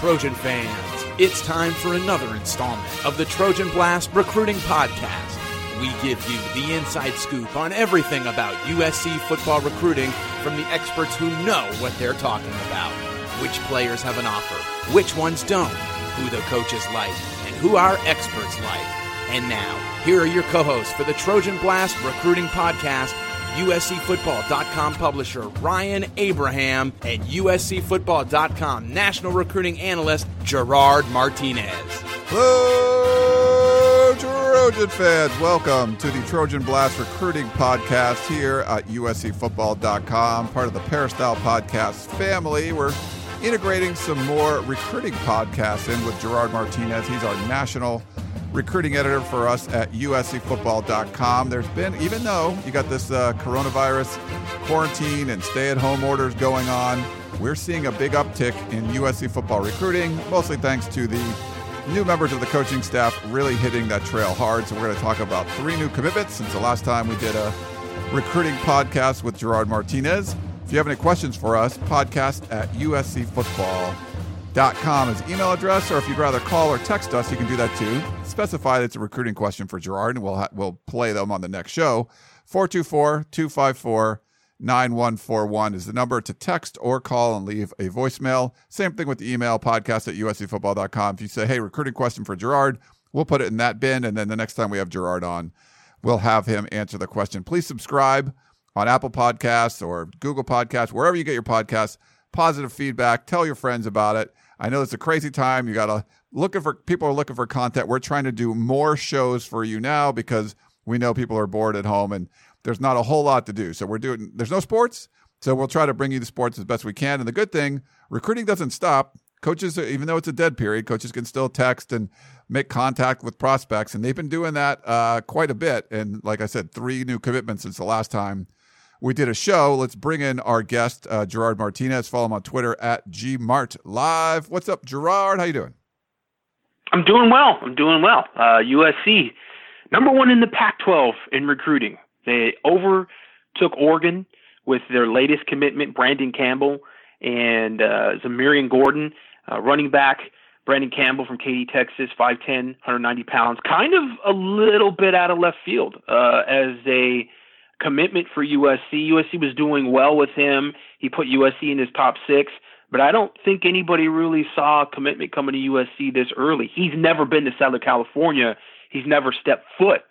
Trojan fans, it's time for another installment of the Trojan Blast Recruiting Podcast. We give you the inside scoop on everything about USC football recruiting from the experts who know what they're talking about. Which players have an offer, which ones don't, who the coaches like, and who our experts like. And now, here are your co hosts for the Trojan Blast Recruiting Podcast USCFootball.com publisher Ryan Abraham and USCFootball.com national recruiting analyst Gerard Martinez. Hello, Trojan fans. Welcome to the Trojan Blast Recruiting Podcast here at USCFootball.com, part of the Peristyle Podcast family. We're integrating some more recruiting podcasts in with Gerard Martinez. He's our national recruiting editor for us at uscfootball.com. There's been, even though you got this uh, coronavirus quarantine and stay at home orders going on, we're seeing a big uptick in USC football recruiting, mostly thanks to the new members of the coaching staff really hitting that trail hard. So we're going to talk about three new commitments since the last time we did a recruiting podcast with Gerard Martinez. If you have any questions for us, podcast at uscfootball.com com is email address, or if you'd rather call or text us, you can do that too. Specify that it's a recruiting question for Gerard, and we'll ha- we'll play them on the next show. 424-254-9141 is the number to text or call and leave a voicemail. Same thing with the email podcast at uscfootball.com. If you say, hey, recruiting question for Gerard, we'll put it in that bin, and then the next time we have Gerard on, we'll have him answer the question. Please subscribe on Apple Podcasts or Google Podcasts, wherever you get your podcasts. Positive feedback. Tell your friends about it. I know it's a crazy time. You got to looking for people are looking for content. We're trying to do more shows for you now because we know people are bored at home and there's not a whole lot to do. So we're doing there's no sports. So we'll try to bring you the sports as best we can. And the good thing, recruiting doesn't stop. Coaches, even though it's a dead period, coaches can still text and make contact with prospects, and they've been doing that uh, quite a bit. And like I said, three new commitments since the last time we did a show. Let's bring in our guest, uh, Gerard Martinez. Follow him on Twitter at gmartlive. What's up, Gerard? How you doing? I'm doing well. I'm doing well. Uh, USC, number one in the Pac-12 in recruiting. They overtook Oregon with their latest commitment, Brandon Campbell and uh, Xamarion Gordon, uh, running back. Brandon Campbell from Katy, Texas, 5'10", 190 pounds, kind of a little bit out of left field uh, as a commitment for USC. USC was doing well with him. He put USC in his top six, but I don't think anybody really saw commitment coming to USC this early. He's never been to Southern California. He's never stepped foot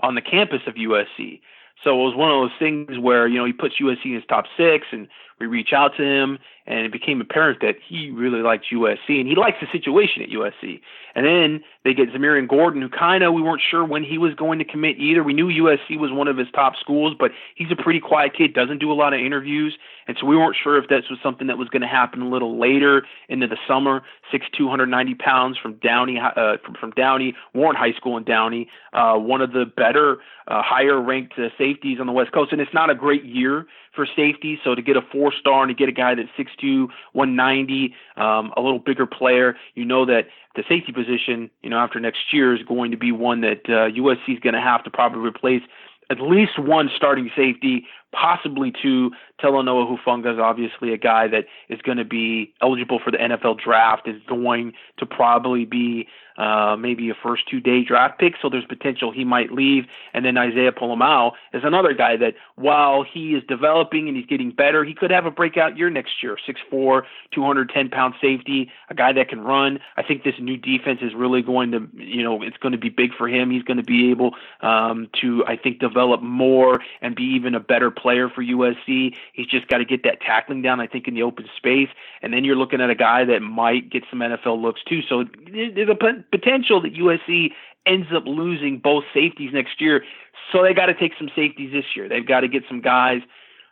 on the campus of USC. So it was one of those things where, you know, he puts USC in his top six and we reach out to him and it became apparent that he really liked USC and he likes the situation at USC. And then they get Xamarion Gordon, who kind of we weren't sure when he was going to commit either. We knew USC was one of his top schools, but he's a pretty quiet kid, doesn't do a lot of interviews, and so we weren't sure if this was something that was going to happen a little later into the summer. Six two hundred ninety pounds from Downey, uh, from, from Downey Warren High School in Downey, uh, one of the better, uh, higher ranked uh, safeties on the West Coast, and it's not a great year for safety. So to get a four star and to get a guy that's 6'2", 190, um, a little bigger player, you know that the safety position, you know, after next year is going to be one that uh, USC is going to have to probably replace at least one starting safety, possibly two. Talanoa Hufanga is obviously a guy that is going to be eligible for the NFL draft, is going to probably be uh, maybe a first two day draft pick, so there's potential he might leave. And then Isaiah Pola-Mao is another guy that, while he is developing and he's getting better, he could have a breakout year next year. 6'4, 210 pound safety, a guy that can run. I think this new defense is really going to, you know, it's going to be big for him. He's going to be able um, to, I think, develop more and be even a better player for USC. He's just got to get that tackling down, I think, in the open space. And then you're looking at a guy that might get some NFL looks too. So there's a potential that USC ends up losing both safeties next year. So they got to take some safeties this year. They've got to get some guys.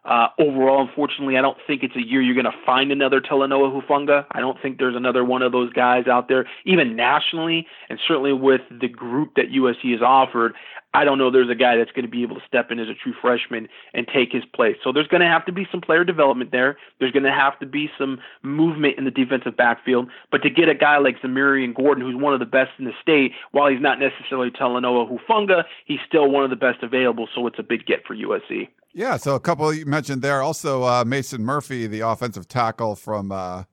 Uh, overall, unfortunately, I don't think it's a year you're going to find another Talanoa Hufanga. I don't think there's another one of those guys out there, even nationally, and certainly with the group that USC has offered. I don't know there's a guy that's going to be able to step in as a true freshman and take his place. So there's going to have to be some player development there. There's going to have to be some movement in the defensive backfield. But to get a guy like Xamarion Gordon, who's one of the best in the state, while he's not necessarily Talanoa Hufanga, he's still one of the best available. So it's a big get for USC. Yeah, so a couple you mentioned there. Also, uh, Mason Murphy, the offensive tackle from uh,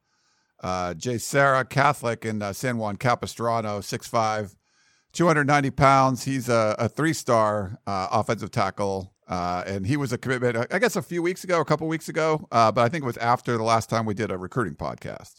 Uh, JSerra, Catholic in uh, San Juan Capistrano, 6'5", 290 pounds. He's a, a three star uh, offensive tackle. Uh, and he was a commitment, I guess, a few weeks ago, a couple weeks ago. Uh, but I think it was after the last time we did a recruiting podcast.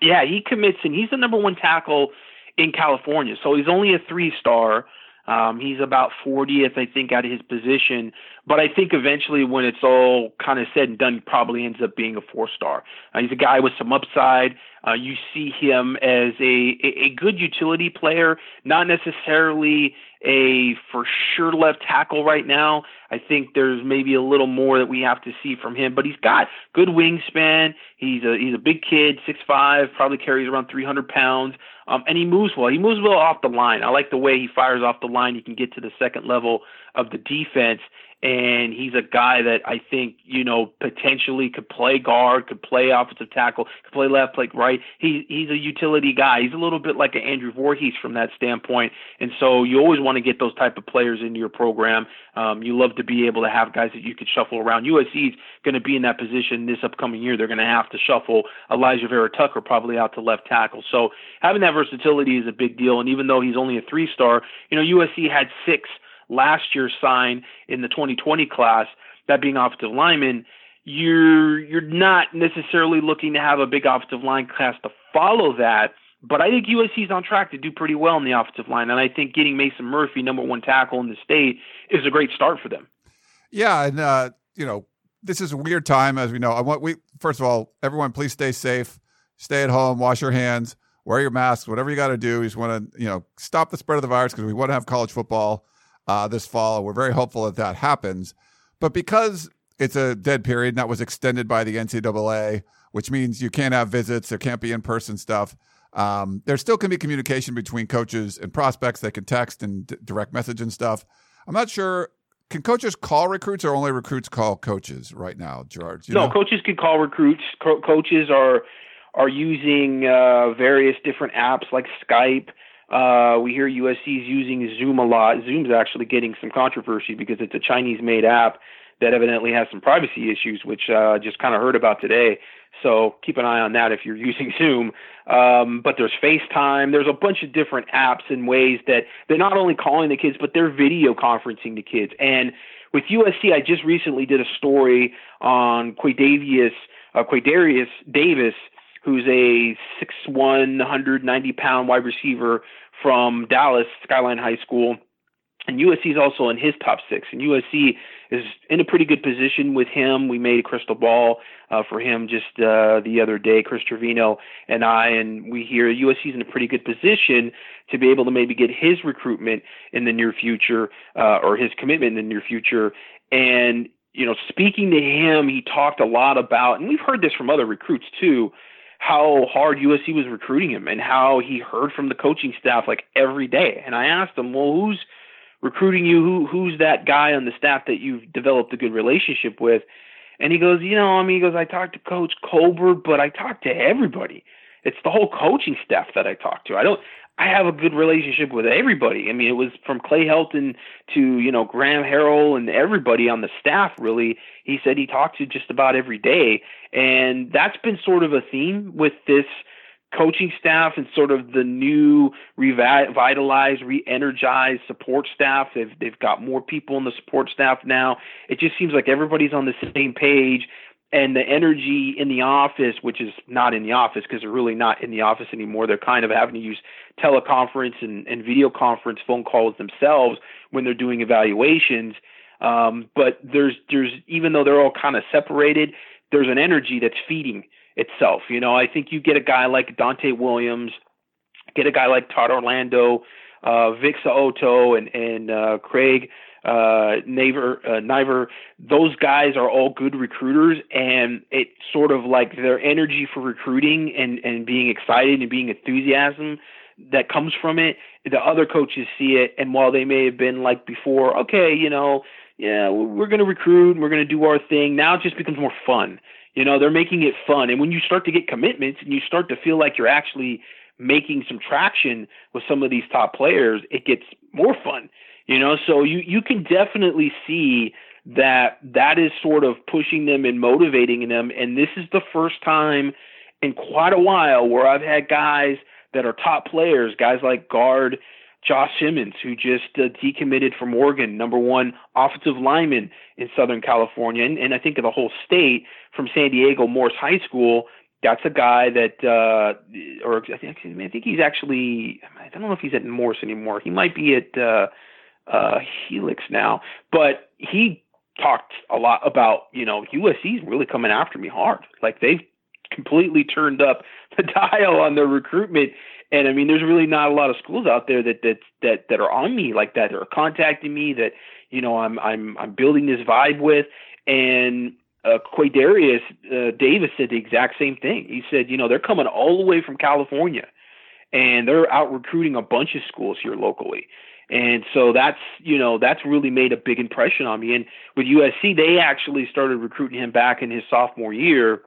Yeah, he commits, and he's the number one tackle in California. So he's only a three star. Um, he's about 40th, I think, out of his position. But I think eventually, when it's all kind of said and done, he probably ends up being a four star. Uh, he's a guy with some upside. Uh, you see him as a, a, good utility player, not necessarily a for sure left tackle right now. I think there's maybe a little more that we have to see from him, but he's got good wingspan. He's a he's a big kid, six five, probably carries around 300 pounds, um, and he moves well. He moves well off the line. I like the way he fires off the line. He can get to the second level of the defense, and he's a guy that I think you know potentially could play guard, could play offensive tackle, could play left, play right. He he's a utility guy. He's a little bit like an Andrew Voorhees from that standpoint, and so you always want to get those type of players into your program. Um, you love to be able to have guys that you could shuffle around. USC is going to be in that position this upcoming year. They're going to have to shuffle Alijah Vera Tucker probably out to left tackle. So having that versatility is a big deal. And even though he's only a three star, you know USC had six last year sign in the 2020 class, that being offensive lineman, you're you're not necessarily looking to have a big offensive line class to follow that. But I think USC is on track to do pretty well in the offensive line, and I think getting Mason Murphy, number one tackle in the state, is a great start for them. Yeah, and uh, you know this is a weird time, as we know. I want we first of all, everyone, please stay safe, stay at home, wash your hands, wear your masks, whatever you got to do. You just want to you know stop the spread of the virus because we want to have college football uh, this fall. We're very hopeful that that happens. But because it's a dead period and that was extended by the NCAA, which means you can't have visits, there can't be in person stuff. Um, there still can be communication between coaches and prospects. They can text and d- direct message and stuff. I'm not sure. Can coaches call recruits or only recruits call coaches right now, Gerard? no, know? coaches can call recruits. Co- coaches are are using uh, various different apps like Skype uh, we hear USC is using Zoom a lot. Zoom's actually getting some controversy because it's a Chinese-made app that evidently has some privacy issues, which uh, just kind of heard about today. So keep an eye on that if you're using Zoom. Um, but there's FaceTime. There's a bunch of different apps and ways that they're not only calling the kids, but they're video conferencing the kids. And with USC, I just recently did a story on Quadavius, uh, Quaydarius Davis who's a 6'1", 190 pound wide receiver from Dallas Skyline High School. And USC is also in his top six, and USC is in a pretty good position with him. We made a crystal ball uh, for him just uh, the other day, Chris Trevino and I, and we hear USC is in a pretty good position to be able to maybe get his recruitment in the near future uh, or his commitment in the near future. And you know, speaking to him, he talked a lot about, and we've heard this from other recruits too, how hard USC was recruiting him and how he heard from the coaching staff like every day. And I asked him, well, who's recruiting you? Who who's that guy on the staff that you've developed a good relationship with? And he goes, you know, I mean, he goes, I talked to Coach Colbert, but I talked to everybody. It's the whole coaching staff that I talked to. I don't I have a good relationship with everybody. I mean, it was from Clay Helton to, you know, Graham Harrell and everybody on the staff, really. He said he talked to just about every day. And that's been sort of a theme with this coaching staff and sort of the new revitalized, re-energized support staff. They've they've got more people in the support staff now. It just seems like everybody's on the same page and the energy in the office, which is not in the office because they're really not in the office anymore. They're kind of having to use teleconference and, and video conference phone calls themselves when they're doing evaluations. Um, but there's there's even though they're all kind of separated, there's an energy that's feeding itself. You know, I think you get a guy like Donte Williams, get a guy like Todd Orlando, uh, Vic So'oto, and and uh, Craig uh, Naver, uh, Niver, those guys are all good recruiters, and it's sort of like their energy for recruiting and and being excited and being enthusiasm that comes from it. The other coaches see it, and while they may have been like before, okay, you know, yeah, we're going to recruit and we're going to do our thing. Now it just becomes more fun. You know, they're making it fun, and when you start to get commitments and you start to feel like you're actually making some traction with some of these top players, it gets more fun you know, so you you can definitely see that that is sort of pushing them and motivating them. And this is the first time in quite a while where I've had guys that are top players, guys like guard Josh Simmons, who just uh, decommitted from Oregon, number one offensive lineman in Southern California, and, and I think of the whole state from San Diego Morse High School. That's a guy that, uh, or I think, I think he's actually, I don't know if he's at Morse anymore. He might be at uh, uh, Helix now, but he talked a lot about, you know, USC's really coming after me hard. Like they've completely turned up the dial on their recruitment. And I mean, there's really not a lot of schools out there that that that that are on me like that. That are contacting me that you know I'm I'm I'm building this vibe with. And uh, Quaydarius uh, Davis said the exact same thing. He said, you know, they're coming all the way from California, and they're out recruiting a bunch of schools here locally. And so that's you know that's really made a big impression on me. And with USC, they actually started recruiting him back in his sophomore year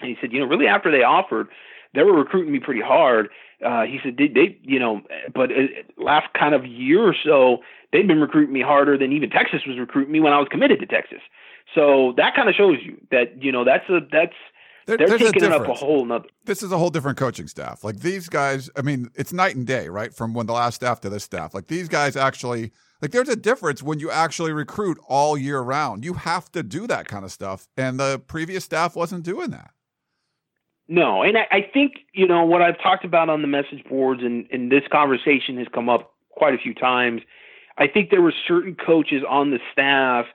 and he said, you know, really after they offered, they were recruiting me pretty hard. Uh, he said they, they, you know, but uh, last kind of year or so, they've been recruiting me harder than even Texas was recruiting me when I was committed to Texas. So that kind of shows you that you know that's a that's there, they're taking it up a whole nother. This is a whole different coaching staff. Like these guys, I mean, it's night and day, right? From when the last staff to this staff. Like these guys actually, like there's a difference when you actually recruit all year round. You have to do that kind of stuff, and the previous staff wasn't doing that. No, and I, I think you know what I've talked about on the message boards, and, and this conversation has come up quite a few times. I think there were certain coaches on the staff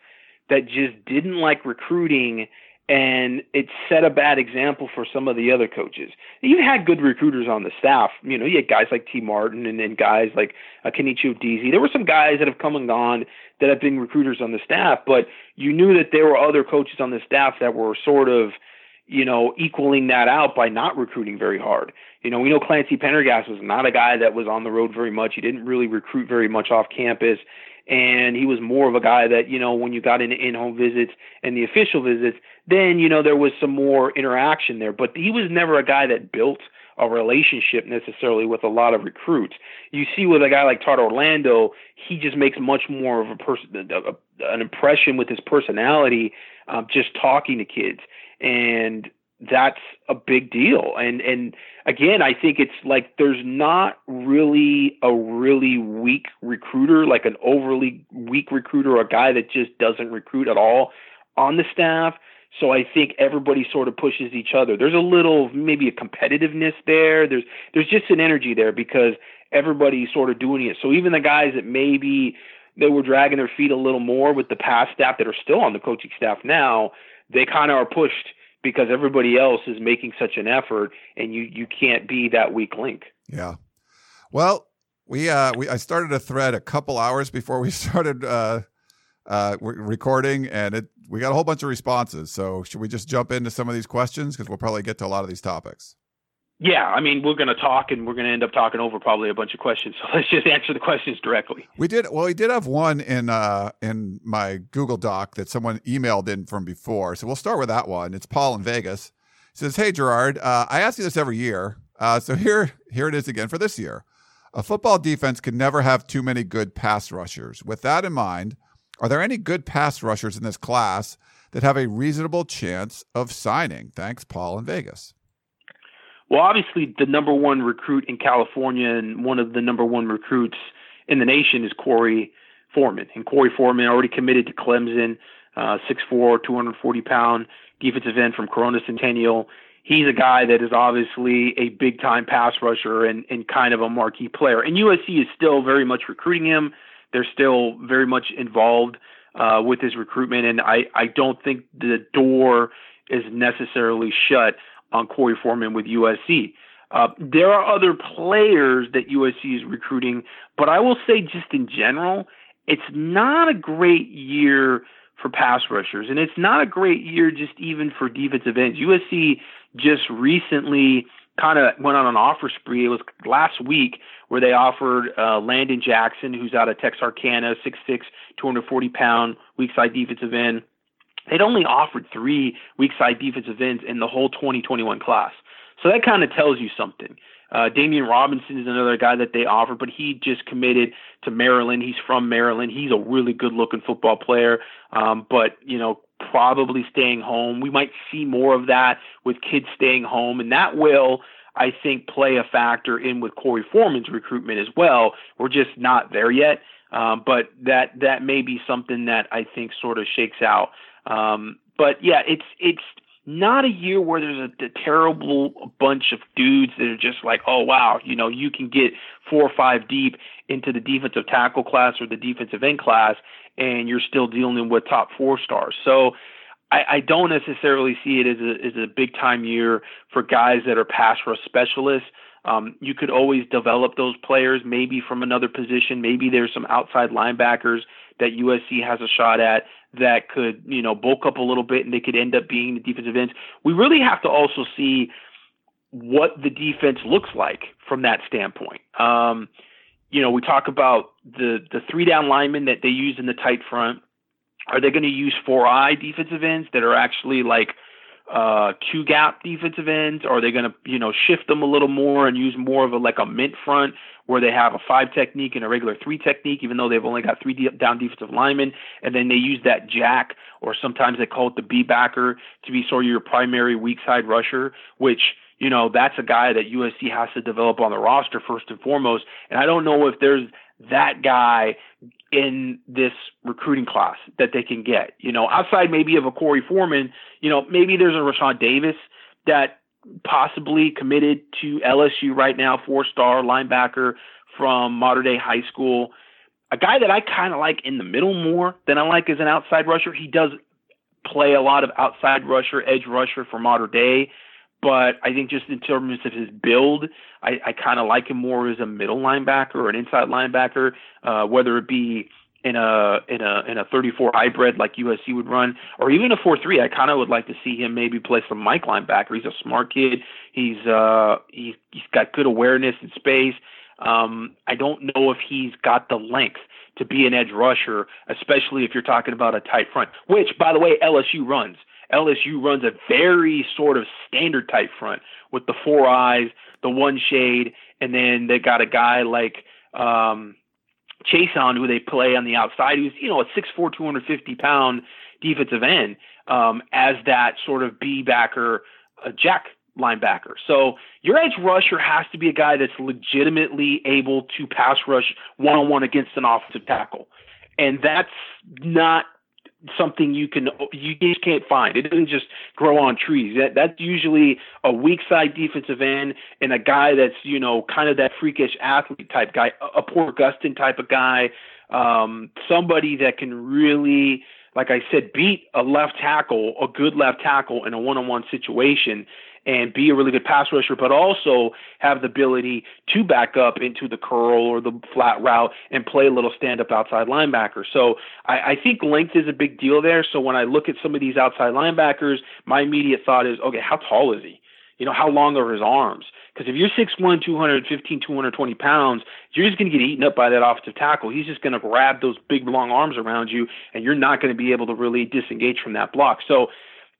that just didn't like recruiting, and it set a bad example for some of the other coaches. You had good recruiters on the staff. You know, you had guys like Tee Martin and then guys like uh, Kenechi Udeze. There were some guys that have come and gone that have been recruiters on the staff, but you knew that there were other coaches on the staff that were sort of – you know, equaling that out by not recruiting very hard. You know, we know Clancy Pendergast was not a guy that was on the road very much. He didn't really recruit very much off campus. And he was more of a guy that, you know, when you got into in home visits and the official visits, then, you know, there was some more interaction there. But he was never a guy that built a relationship necessarily with a lot of recruits. You see with a guy like Todd Orlando, he just makes much more of a person, an impression with his personality, um, just talking to kids and that's a big deal. And and again, I think it's like there's not really a really weak recruiter, like an overly weak recruiter, or a guy that just doesn't recruit at all on the staff. So I think everybody sort of pushes each other. There's a little maybe a competitiveness there. There's there's just an energy there because everybody's sort of doing it. So even the guys that maybe they were dragging their feet a little more with the past staff that are still on the coaching staff now, they kind of are pushed because everybody else is making such an effort and you you can't be that weak link. Yeah. Well, we uh we I started a thread a couple hours before we started uh uh recording and it we got a whole bunch of responses. So should we just jump into some of these questions because we'll probably get to a lot of these topics. Yeah, I mean, we're going to talk and we're going to end up talking over probably a bunch of questions. So let's just answer the questions directly. We did well. We did have one in uh, in my Google Doc that someone emailed in from before. So we'll start with that one. It's Paul in Vegas. He says, "Hey Gerard, uh, I ask you this every year. Uh, so here here it is again for this year. A football defense can never have too many good pass rushers. With that in mind, are there any good pass rushers in this class that have a reasonable chance of signing? Thanks, Paul in Vegas." Well, obviously, the number one recruit in California and one of the number one recruits in the nation is Korey Foreman. And Korey Foreman already committed to Clemson, uh, 6'4, 240 pound defensive end from Corona Centennial. He's a guy that is obviously a big time pass rusher and, and kind of a marquee player. And USC is still very much recruiting him. They're still very much involved uh, with his recruitment. And I, I don't think the door is necessarily shut on Korey Foreman with USC. Uh, there are other players that USC is recruiting, but I will say just in general, it's not a great year for pass rushers, and it's not a great year just even for defensive ends. USC just recently kind of went on an offer spree. It was last week where they offered uh, Landon Jackson, who's out of Texarkana, 6'6", 240 pound, weak side defensive end they'd only offered three weak side defensive ends in the whole 2021 class. So that kind of tells you something. Uh, Damian Robinson is another guy that they offered, but he just committed to Maryland. He's from Maryland. He's a really good looking football player. Um, but, you know, probably staying home. We might see more of that with kids staying home, and that will, I think, play a factor in with Korey Foreman's recruitment as well. We're just not there yet, um, but that that may be something that I think sort of shakes out. Um, but yeah, it's it's not a year where there's a, a terrible bunch of dudes that are just like, oh wow, you know, you can get four or five deep into the defensive tackle class or the defensive end class, and you're still dealing with top four stars. So I, I don't necessarily see it as a as a big time year for guys that are pass rush specialists. Um, you could always develop those players, maybe from another position. Maybe there's some outside linebackers that USC has a shot at that could, you know, bulk up a little bit and they could end up being the defensive ends. We really have to also see what the defense looks like from that standpoint. Um, you know, we talk about the the three down linemen that they use in the tight front. Are they going to use four eye defensive ends that are actually like uh, Q gap defensive ends? Are they going to, you know, shift them a little more and use more of a like a mint front where they have a five technique and a regular three technique, even though they've only got three down defensive linemen, and then they use that jack or sometimes they call it the B backer to be sort of your primary weak side rusher, which you know that's a guy that USC has to develop on the roster first and foremost. And I don't know if there's that guy in this recruiting class that they can get. You know, outside maybe of a Korey Foreman, you know, maybe there's a Raesjon Davis that possibly committed to LSU right now, four star linebacker from Mater Dei High School. A guy that I kind of like in the middle more than I like as an outside rusher. He does play a lot of outside rusher, edge rusher for modern Dei but I think just in terms of his build, I, I kind of like him more as a middle linebacker or an inside linebacker, uh, whether it be in a in a in a 34 hybrid like USC would run, or even a 4-3. I kind of would like to see him maybe play some Mike linebacker. He's a smart kid. He's uh he, he's got good awareness in space. Um, I don't know if he's got the length to be an edge rusher, especially if you're talking about a tight front, which by the way LSU runs. LSU runs a very sort of standard type front with the four eyes, the one shade, and then they got a guy like um, Chaisson who they play on the outside, who's you know a 6'4", 250 pound defensive end um, as that sort of B backer, uh, jack linebacker. So your edge rusher has to be a guy that's legitimately able to pass rush one on one against an offensive tackle. And that's not something you can you just can't find. It doesn't just grow on trees. That that's usually a weak side defensive end and a guy that's you know kind of that freakish athlete type guy, a Porter Gustin type of guy, um, somebody that can really like I said, beat a left tackle, a good left tackle in a one-on-one situation and be a really good pass rusher, but also have the ability to back up into the curl or the flat route and play a little stand up outside linebacker. So I, I think length is a big deal there. So when I look at some of these outside linebackers, my immediate thought is, okay, how tall is he? You know, how long are his arms? Because if you're 6'1, 215, 220 pounds, you're just going to get eaten up by that offensive tackle. He's just going to grab those big, long arms around you, and you're not going to be able to really disengage from that block. So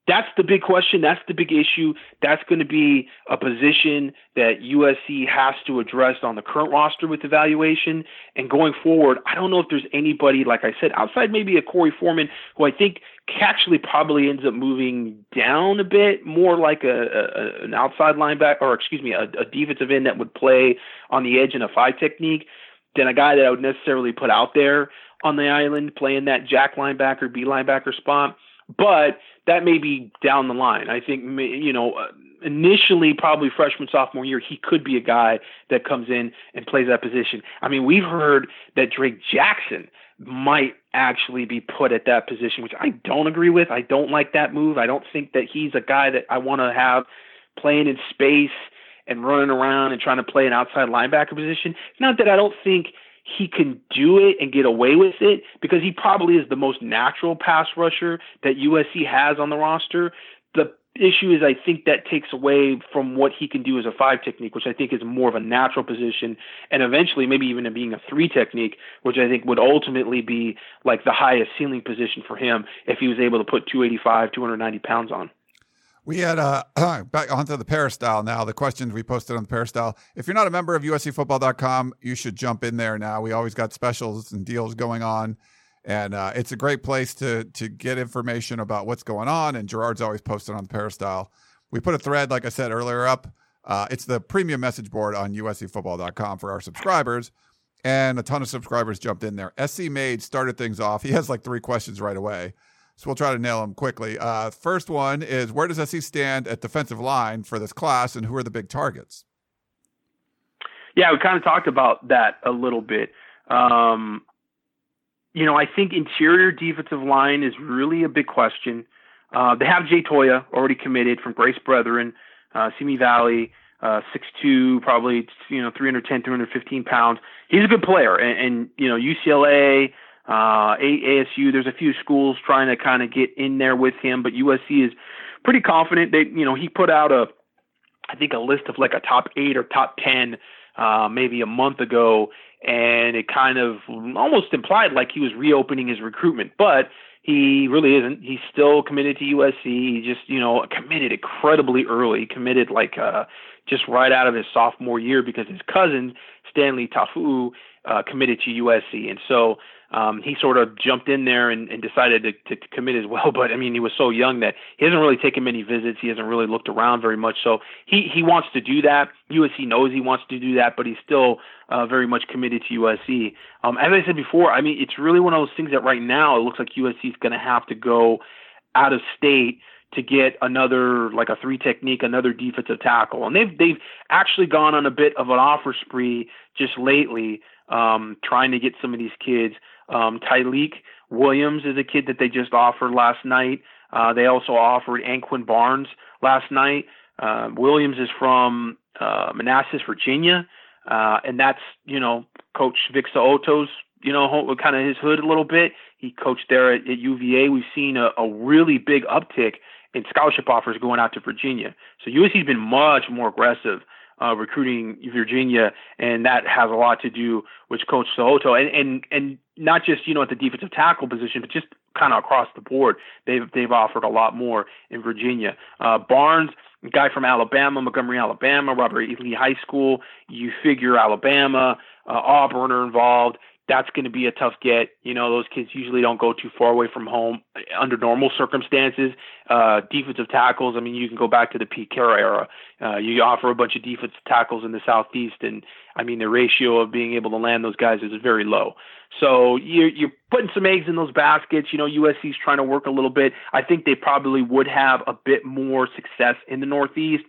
that's the big question. That's the big issue. That's going to be a position that USC has to address on the current roster with evaluation. And going forward, I don't know if there's anybody, like I said, outside maybe a Korey Foreman, who I think actually probably ends up moving down a bit, more like a, a an outside linebacker, or excuse me, a, a defensive end that would play on the edge in a five technique, than a guy that I would necessarily put out there on the island playing that jack linebacker, B linebacker spot. But that may be down the line. I think you know uh, initially probably freshman sophomore year he could be a guy that comes in and plays that position. I mean we've heard that Drake Jackson might actually be put at that position, which I don't agree with. I don't like that move. I don't think that he's a guy that I want to have playing in space and running around and trying to play an outside linebacker position. Not that I don't think he can do it and get away with it because he probably is the most natural pass rusher that USC has on the roster. The issue is I think that takes away from what he can do as a five technique, which I think is more of a natural position, and eventually maybe even being a three technique, which I think would ultimately be like the highest ceiling position for him if he was able to put 285, 290 pounds on. We had uh, back onto the peristyle now. The questions we posted on the peristyle. If you're not a member of USCFootball.com, you should jump in there now. We always got specials and deals going on. And uh, it's a great place to to get information about what's going on. And Gerard's always posted on the Peristyle. We put a thread, like I said earlier, up. Uh, it's the premium message board on uscfootball.com for our subscribers. And a ton of subscribers jumped in there. SC Made started things off. He has like three questions right away. So we'll try to nail them quickly. Uh, first one is where does SC stand at defensive line for this class, and who are the big targets? Yeah, we kind of talked about that a little bit. Um, you know, I think interior defensive line is really a big question. Uh, they have Jay Toia already committed from Grace Brethren, uh, Simi Valley, uh, 6'2", probably, you know, 310, 315 pounds. He's a good player. And, and you know, UCLA, uh, ASU, there's a few schools trying to kind of get in there with him, but USC is pretty confident. They, you know, he put out a, I think a list of like a top eight or top 10 uh, maybe a month ago, and it kind of almost implied like he was reopening his recruitment, but he really isn't. He's still committed to USC. He just, you know, committed incredibly early. Committed like uh, just right out of his sophomore year because his cousin Stanley Tafu uh, committed to USC, and so um, he sort of jumped in there and, and decided to, to, to commit as well. But I mean, he was so young that he hasn't really taken many visits. He hasn't really looked around very much. So he he wants to do that. USC knows he wants to do that, but he's still uh, very much committed to USC. Um, as I said before, I mean, it's really one of those things that right now it looks like USC is going to have to go out of state to get another like a three technique, another defensive tackle. And they've they've actually gone on a bit of an offer spree just lately, um, trying to get some of these kids. Um, Tyleik Williams is a kid that they just offered last night. Uh, they also offered Anquin Barnes last night. Uh, Williams is from uh, Manassas, Virginia, uh, and that's you know Coach Vic So'oto's you know kind of his hood a little bit. He coached there at, at UVA. We've seen a, a really big uptick in scholarship offers going out to Virginia. So USC's been much more aggressive uh, recruiting Virginia, and that has a lot to do with Coach So'oto, and and and not just you know at the defensive tackle position, but just kind of across the board. They've they've offered a lot more in Virginia. Uh, Barnes, guy from Alabama, Montgomery, Alabama, Robert E. Lee High School. You figure Alabama, uh, Auburn are involved that's going to be a tough get. You know, those kids usually don't go too far away from home under normal circumstances. Uh, defensive tackles, I mean, you can go back to the Pete Carroll era. Uh, you offer a bunch of defensive tackles in the Southeast, and I mean, the ratio of being able to land those guys is very low. So you're, you're putting some eggs in those baskets. You know, USC's trying to work a little bit. I think they probably would have a bit more success in the Northeast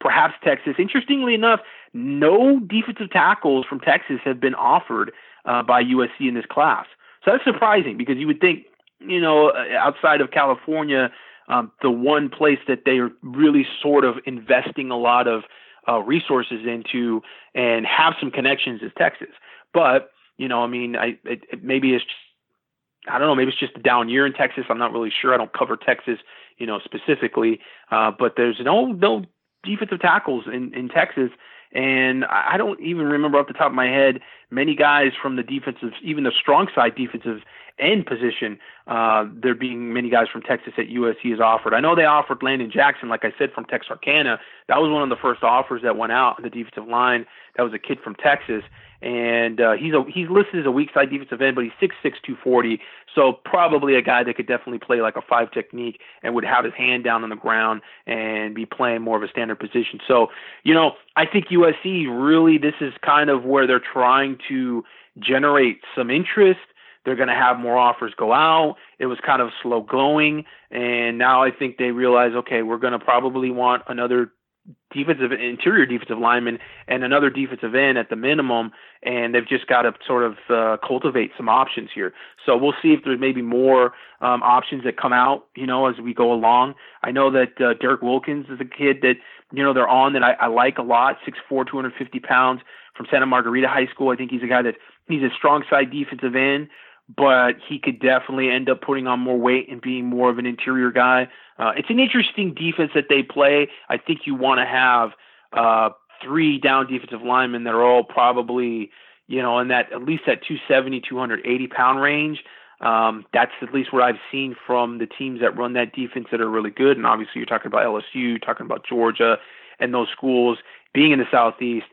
perhaps Texas. Interestingly enough, no defensive tackles from Texas have been offered uh, by USC in this class. So that's surprising because you would think, you know, outside of California, um, the one place that they are really sort of investing a lot of uh, resources into and have some connections is Texas. But you know, I mean, I it, it, maybe it's just, I don't know, maybe it's just a down year in Texas. I'm not really sure. I don't cover Texas, you know, specifically. Uh, but there's no no defensive tackles in in Texas, and I don't even remember off the top of my head many guys from the defensive, even the strong side defensive end position. Uh, there being many guys from Texas at USC is offered. I know they offered Landon Jackson, like I said, from Texarkana. That was one of the first offers that went out on the defensive line. That was a kid from Texas, and uh, he's a he's listed as a weak side defensive end, but he's six six two forty, so probably a guy that could definitely play like a five technique and would have his hand down on the ground and be playing more of a standard position. So you know, I think USC really this is kind of where they're trying to generate some interest. They're going to have more offers go out. It was kind of slow going, and now I think they realize, okay, we're going to probably want another defensive interior defensive lineman and another defensive end at the minimum, and they've just got to sort of uh, cultivate some options here. So we'll see if there's maybe more um, options that come out, you know, as we go along. I know that uh, Derek Wilkins is a kid that you know they're on that I, I like a lot, six four, two hundred fifty pounds from Santa Margarita High School. I think he's a guy that he's a strong side defensive end but he could definitely end up putting on more weight and being more of an interior guy. Uh, it's an interesting defense that they play. I think you want to have uh, three down defensive linemen that are all probably, you know, in that at least that 270, 280 pound range. Um, that's at least what I've seen from the teams that run that defense that are really good. And obviously, you're talking about LSU, talking about Georgia, and those schools being in the Southeast.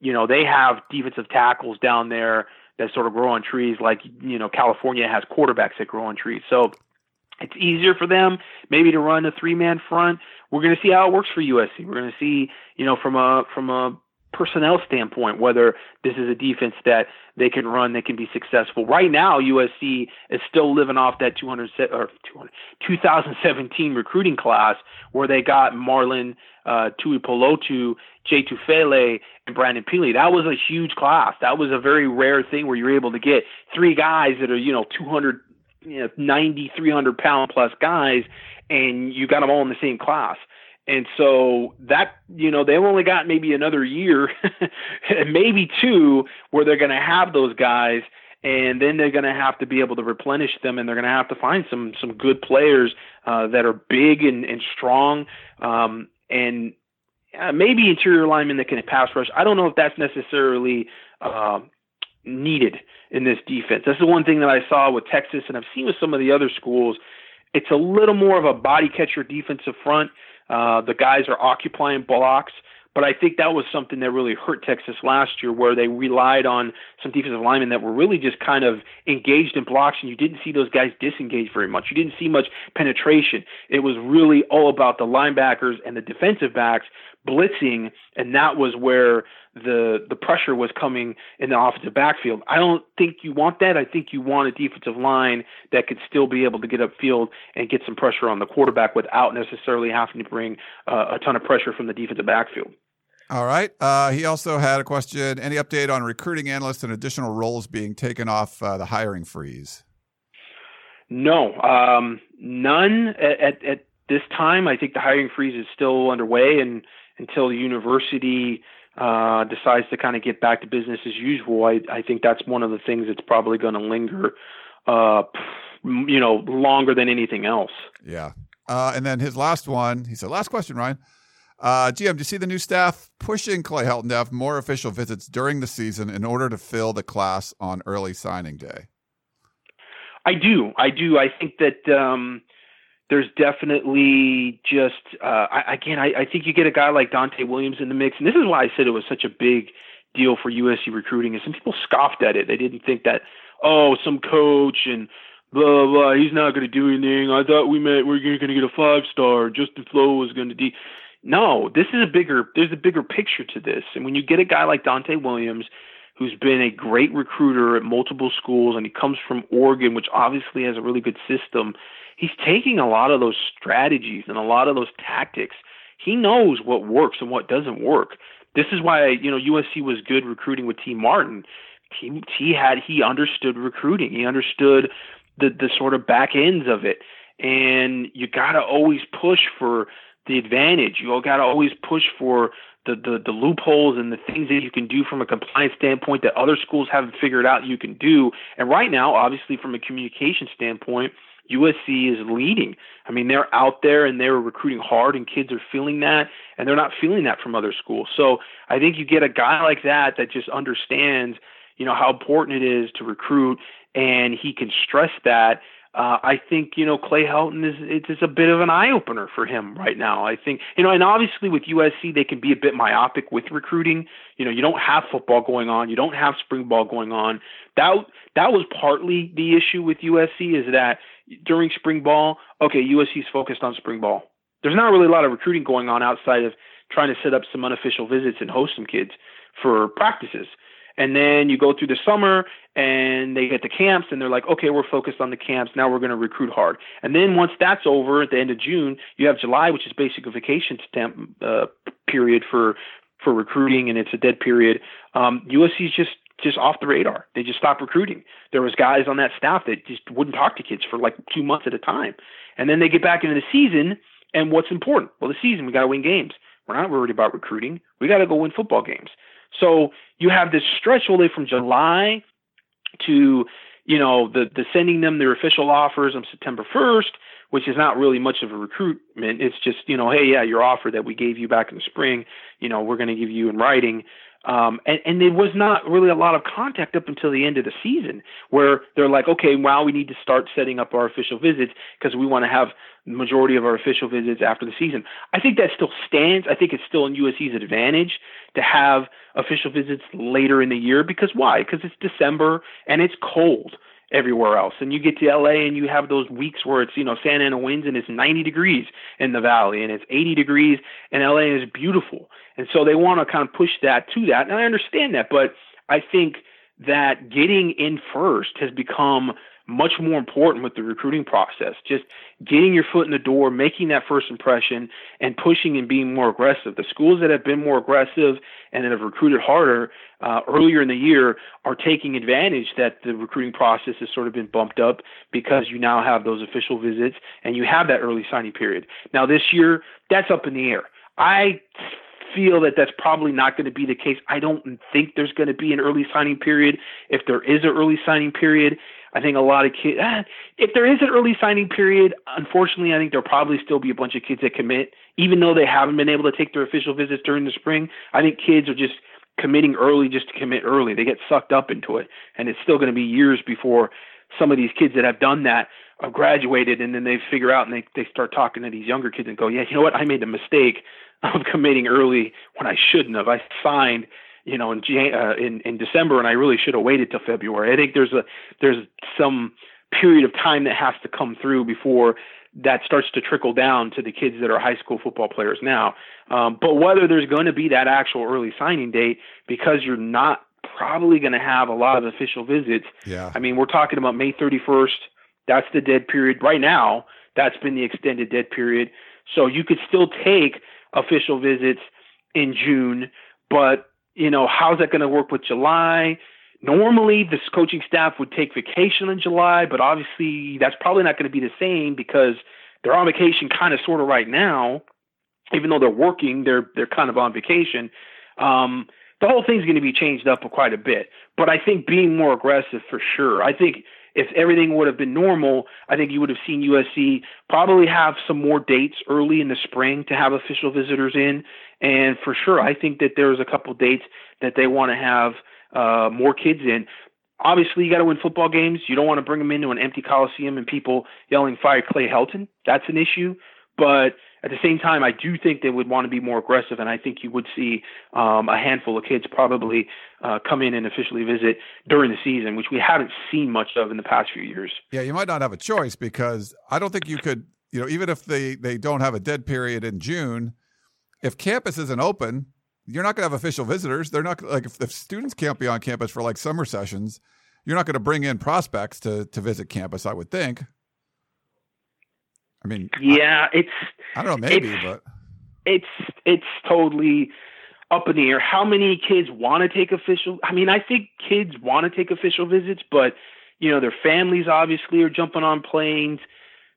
You know, they have defensive tackles down there that sort of grow on trees, like you know California has quarterbacks that grow on trees. So it's easier for them maybe to run a three man front. We're going to see how it works for USC. We're going to see, you know, from a from a personnel standpoint, whether this is a defense that they can run, they can be successful. Right now, USC is still living off that 200 or 200, 2017 recruiting class where they got Marlon uh, Tuipulotu, Jay Tufele, and Brandon Pili. That was a huge class. That was a very rare thing where you're able to get three guys that are, you know, 200, you know, 90, 300 pound plus guys, and you got them all in the same class. And so that, you know, they've only got maybe another year, maybe two, where they're going to have those guys. And then they're going to have to be able to replenish them, and they're going to have to find some some good players uh, that are big and, and strong, um, and uh, maybe interior linemen that can pass rush. I don't know if that's necessarily uh, needed in this defense. That's the one thing that I saw with Texas, and I've seen with some of the other schools. It's a little more of a body catcher defensive front. Uh, the guys are occupying blocks. But I think that was something that really hurt Texas last year, where they relied on some defensive linemen that were really just kind of engaged in blocks, and you didn't see those guys disengage very much. You didn't see much penetration. It was really all about the linebackers and the defensive backs blitzing, and that was where the the pressure was coming in the offensive backfield. I don't think you want that. I think you want a defensive line that could still be able to get upfield and get some pressure on the quarterback without necessarily having to bring uh, a ton of pressure from the defensive backfield. All right. Uh, he also had a question. Any update on recruiting analysts and additional roles being taken off uh, the hiring freeze? No, um, none at, at, at this time. I think the hiring freeze is still underway, and until the university uh, decides to kind of get back to business as usual, I, I think that's one of the things that's probably going to linger, uh, you know, longer than anything else. Yeah. Uh, and then his last one, he said, last question, Ryan. Uh, GM, do you see the new staff pushing Clay Helton to have more official visits during the season in order to fill the class on early signing day? I do. I do. I think that um, there's definitely just uh, I, again I, I think you get a guy like Donte Williams in the mix, and this is why I said it was such a big deal for USC recruiting. And some people scoffed at it. They didn't think that oh some coach and blah blah he's not going to do anything. I thought we meant we are going to get a five star. Justin Flowe was going to do. No, this is a bigger. There's a bigger picture to this. And when you get a guy like Donte Williams, who's been a great recruiter at multiple schools, and he comes from Oregon, which obviously has a really good system he's taking a lot of those strategies and a lot of those tactics. He knows what works and what doesn't work. This is why you know USC was good recruiting with Tee Martin. He he had he understood recruiting. He understood the the sort of back ends of it. And you got to always push for the advantage. You all got to always push for the, the the loopholes and the things that you can do from a compliance standpoint that other schools haven't figured out you can do. And right now, obviously, from a communication standpoint, USC is leading. I mean, they're out there and they're recruiting hard, and kids are feeling that, and they're not feeling that from other schools. So I think you get a guy like that that just understands, you know, how important it is to recruit, and he can stress that uh, I think you know Clay Helton is it's, it's a bit of an eye opener for him right now. I think you know, and obviously with USC they can be a bit myopic with recruiting. You know, you don't have football going on, you don't have spring ball going on. That that was partly the issue with USC is that during spring ball, okay, USC is focused on spring ball. There's not really a lot of recruiting going on outside of trying to set up some unofficial visits and host some kids for practices. And then you go through the summer and they get the camps and they're like, okay, we're focused on the camps. Now we're going to recruit hard. And then once that's over at the end of June, you have July, which is basically a vacation stamp, uh, period for, for recruiting and it's a dead period. Um, USC is just, just off the radar. They just stopped recruiting. There was guys on that staff that just wouldn't talk to kids for like two months at a time. And then they get back into the season and what's important? Well, the season, we got to win games. We're not worried about recruiting. We got to go win football games. So you have this stretch all the way from July to you know the the sending them their official offers on September 1st, which is not really much of a recruitment. It's just you know hey yeah your offer that we gave you back in the spring, you know we're going to give you in writing. Um, and, and there was not really a lot of contact up until the end of the season where they're like, okay, well, we need to start setting up our official visits because we want to have majority of our official visits after the season. I think that still stands. I think it's still in USC's advantage to have official visits later in the year because why? Because it's December and it's cold everywhere else. And you get to LA and you have those weeks where it's, you know, Santa Ana winds and it's 90 degrees in the valley and it's 80 degrees and LA is beautiful. And so they want to kind of push that to that. And I understand that, but I think that getting in first has become much more important with the recruiting process. Just getting your foot in the door, making that first impression, and pushing and being more aggressive. The schools that have been more aggressive and that have recruited harder uh, earlier in the year are taking advantage that the recruiting process has sort of been bumped up because you now have those official visits and you have that early signing period. Now, this year, that's up in the air. I feel that that's probably not going to be the case. I don't think there's going to be an early signing period. If there is an early signing period, I think a lot of kids, ah, if there is an early signing period, unfortunately, I think there'll probably still be a bunch of kids that commit, even though they haven't been able to take their official visits during the spring. I think kids are just committing early just to commit early. They get sucked up into it, and it's still going to be years before some of these kids that have done that have graduated, and then they figure out and they they start talking to these younger kids and go, yeah, you know what, I made a mistake of committing early when I shouldn't have. I signed you know, in Jan- uh, in in December, and I really should have waited till February. I think there's a there's some period of time that has to come through before that starts to trickle down to the kids that are high school football players now. Um, but whether there's going to be that actual early signing date, because you're not probably going to have a lot of official visits. Yeah. I mean, we're talking about May 31st. That's the dead period right now. That's been the extended dead period. So you could still take official visits in June, but you know, how's that going to work with July? Normally, this coaching staff would take vacation in July, but obviously that's probably not going to be the same because they're on vacation kind of sort of right now. Even though they're working, they're they're kind of on vacation. Um, the whole thing's going to be changed up quite a bit. But I think being more aggressive for sure. I think if everything would have been normal, I think you would have seen USC probably have some more dates early in the spring to have official visitors in. And for sure, I think that there's a couple dates that they want to have uh, more kids in. Obviously, you got to win football games. You don't want to bring them into an empty coliseum and people yelling "Fire Clay Helton." That's an issue. But at the same time, I do think they would want to be more aggressive, and I think you would see um, a handful of kids probably uh, come in and officially visit during the season, which we haven't seen much of in the past few years. Yeah, you might not have a choice because I don't think you could. You know, even if they they don't have a dead period in June, if campus isn't open, you're not going to have official visitors. They're not like if, if students can't be on campus for like summer sessions, you're not going to bring in prospects to to visit campus. I would think. I mean, yeah, I, it's. I don't know, maybe, but it's it's totally up in the air. How many kids want to take official? I mean, I think kids want to take official visits, but you know, their families obviously are jumping on planes.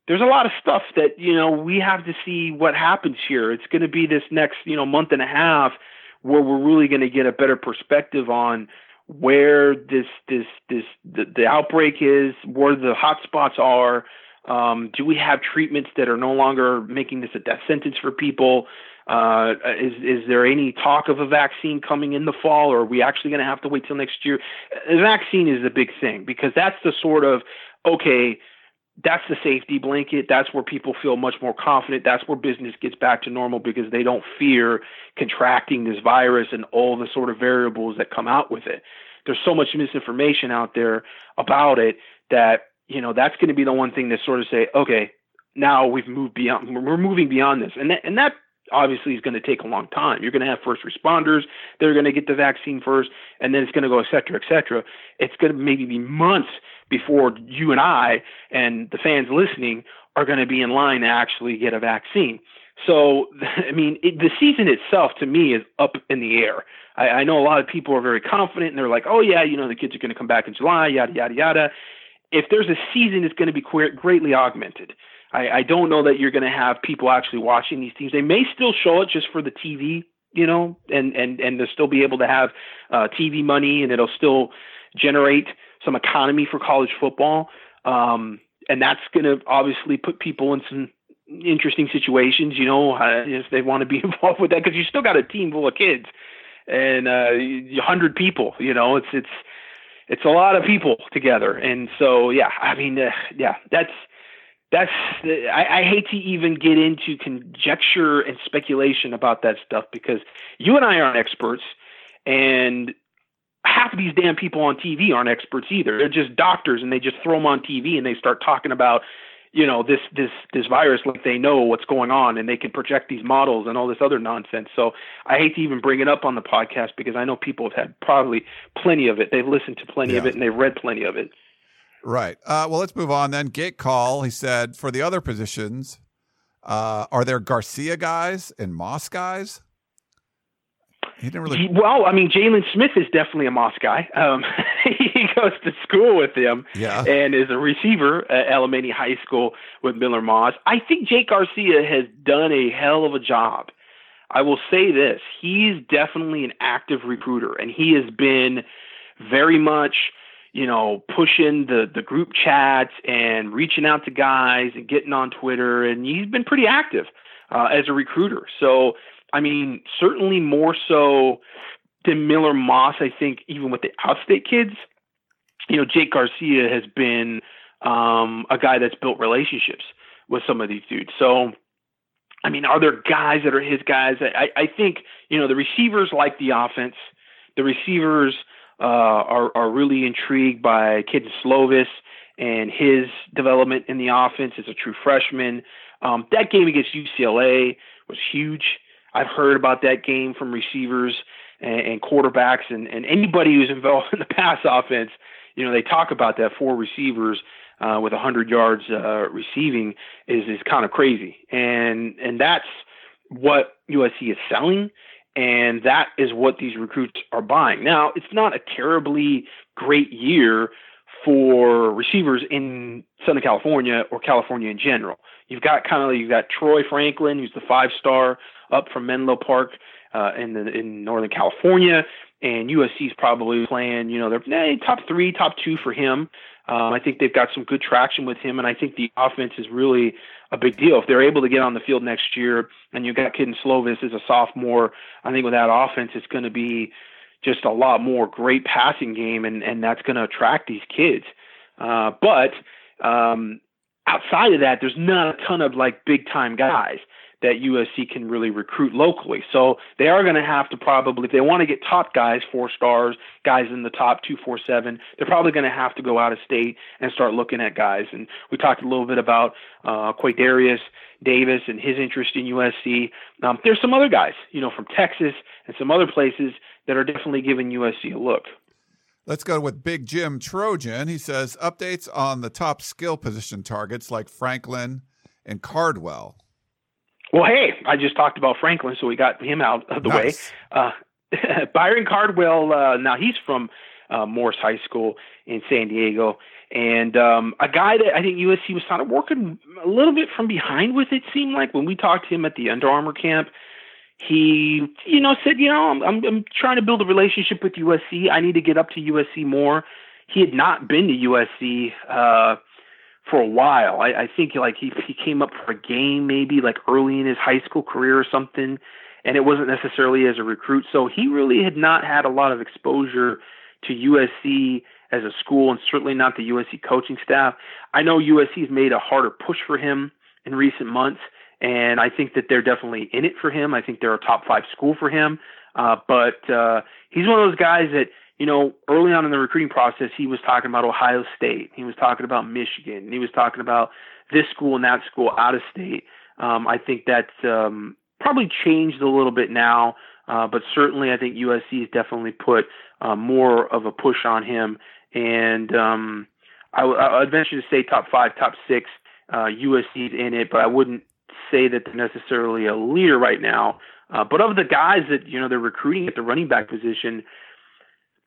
There's a lot of stuff that you know we have to see what happens here. It's going to be this next you know month and a half where we're really going to get a better perspective on where this this this the, the outbreak is, where the hot spots are, um, do we have treatments that are no longer making this a death sentence for people? Uh, is is there any talk of a vaccine coming in the fall, or are we actually going to have to wait till next year? The vaccine is the big thing because that's the sort of okay, that's the safety blanket. That's where people feel much more confident. That's where business gets back to normal because they don't fear contracting this virus and all the sort of variables that come out with it. There's so much misinformation out there about it that you know, that's going to be the one thing to sort of say, okay, now we've moved beyond, we're moving beyond this. And that, and that obviously is going to take a long time. You're going to have first responders. They're going to get the vaccine first, and then it's going to go et cetera, et cetera. It's going to maybe be months before you and I and the fans listening are going to be in line to actually get a vaccine. So, I mean, it, the season itself to me is up in the air. I, I know a lot of people are very confident and they're like, oh, yeah, you know, the kids are going to come back in July, yada, yada, yada if there's a season, it's going to be greatly augmented. I, I don't know that you're going to have people actually watching these teams. They may still show it just for the TV, you know, and and and they'll still be able to have uh, TV money, and it'll still generate some economy for college football. Um, and that's going to obviously put people in some interesting situations, you know, uh, if they want to be involved with that, because you still got a team full of kids and uh, hundred people. You know, it's it's it's a lot of people together, and so yeah, I mean, uh, yeah, that's that's I, I hate to even get into conjecture and speculation about that stuff because you and I aren't experts, and half of these damn people on TV aren't experts either. They're just doctors, and they just throw them on TV and they start talking about you know this this this virus like they know what's going on and they can project these models and all this other nonsense. So i hate to even bring it up on the podcast because i know people have had probably plenty of it. They've listened to plenty yeah. of it and they've read plenty of it. Right. Uh, well let's move on then. Gate call he said for the other positions uh, are there garcia guys and moss guys he didn't really. Well, I mean, Jalen Smith is definitely a Moss guy. Um, he goes to school with him, yeah. and is a receiver at Alemany High School with Miller Moss. I think Jake Garcia has done a hell of a job. I will say this: he's definitely an active recruiter, and he has been very much, you know, pushing the the group chats and reaching out to guys and getting on Twitter, and he's been pretty active uh, as a recruiter. So I mean, certainly more so than Miller Moss. I think even with the outstate kids, you know, Jake Garcia has been um, a guy that's built relationships with some of these dudes. So, I mean, are there guys that are his guys? I, I think you know the receivers like the offense. The receivers uh, are are really intrigued by Kedon Slovis and his development in the offense as a true freshman. Um, that game against UCLA was huge. I've heard about that game from receivers and, and quarterbacks and, and anybody who's involved in the pass offense. You know, they talk about that four receivers uh, with 100 yards uh, receiving is is kind of crazy, and and that's what USC is selling, and that is what these recruits are buying. Now, it's not a terribly great year for receivers in Southern California or California in general. You've got kind of you've got Troy Franklin, who's the five star up from Menlo Park uh, in the, in Northern California, and USC's probably playing. You know, they're eh, top three, top two for him. Um, I think they've got some good traction with him, and I think the offense is really a big deal. If they're able to get on the field next year, and you've got Kedon Slovis as a sophomore, I think with that offense, it's going to be just a lot more great passing game, and and that's going to attract these kids. Uh, but um, outside of that, there's not a ton of like big time guys that USC can really recruit locally. So they are going to have to probably, if they want to get top guys, four stars, guys in the top two, four, seven, they're probably going to have to go out of state and start looking at guys. And we talked a little bit about uh, Quaydarius Davis and his interest in USC. Um, there's some other guys, you know, from Texas and some other places that are definitely giving USC a look. Let's go with Big Jim Trojan. He says updates on the top skill position targets like Franklin and Cardwell. Well, hey, I just talked about Franklin, so we got him out of the nice. way. Uh, Byron Cardwell, uh, now he's from uh, Morse High School in San Diego, and um, a guy that I think USC was kind of working a little bit from behind with. It seemed like when we talked to him at the Under Armour camp, he, you know, said, you know, I'm, I'm, I'm trying to build a relationship with USC. I need to get up to USC more. He had not been to USC uh, for a while. I, I think like he he came up for a game maybe like early in his high school career or something, and it wasn't necessarily as a recruit. So he really had not had a lot of exposure to USC as a school, and certainly not the USC coaching staff. I know USC's made a harder push for him in recent months and I think that they're definitely in it for him. I think they're a top five school for him. Uh, but uh, he's one of those guys that you know early on in the recruiting process he was talking about Ohio State, he was talking about Michigan, he was talking about this school and that school out of state. Um, I think that's um, probably changed a little bit now, uh, but certainly I think USC has definitely put uh, more of a push on him. And um, I, I'd venture to say top five, top six. Uh, USC's in it, but I wouldn't say that they're necessarily a leader right now. Uh, but of the guys that you know they're recruiting at the running back position,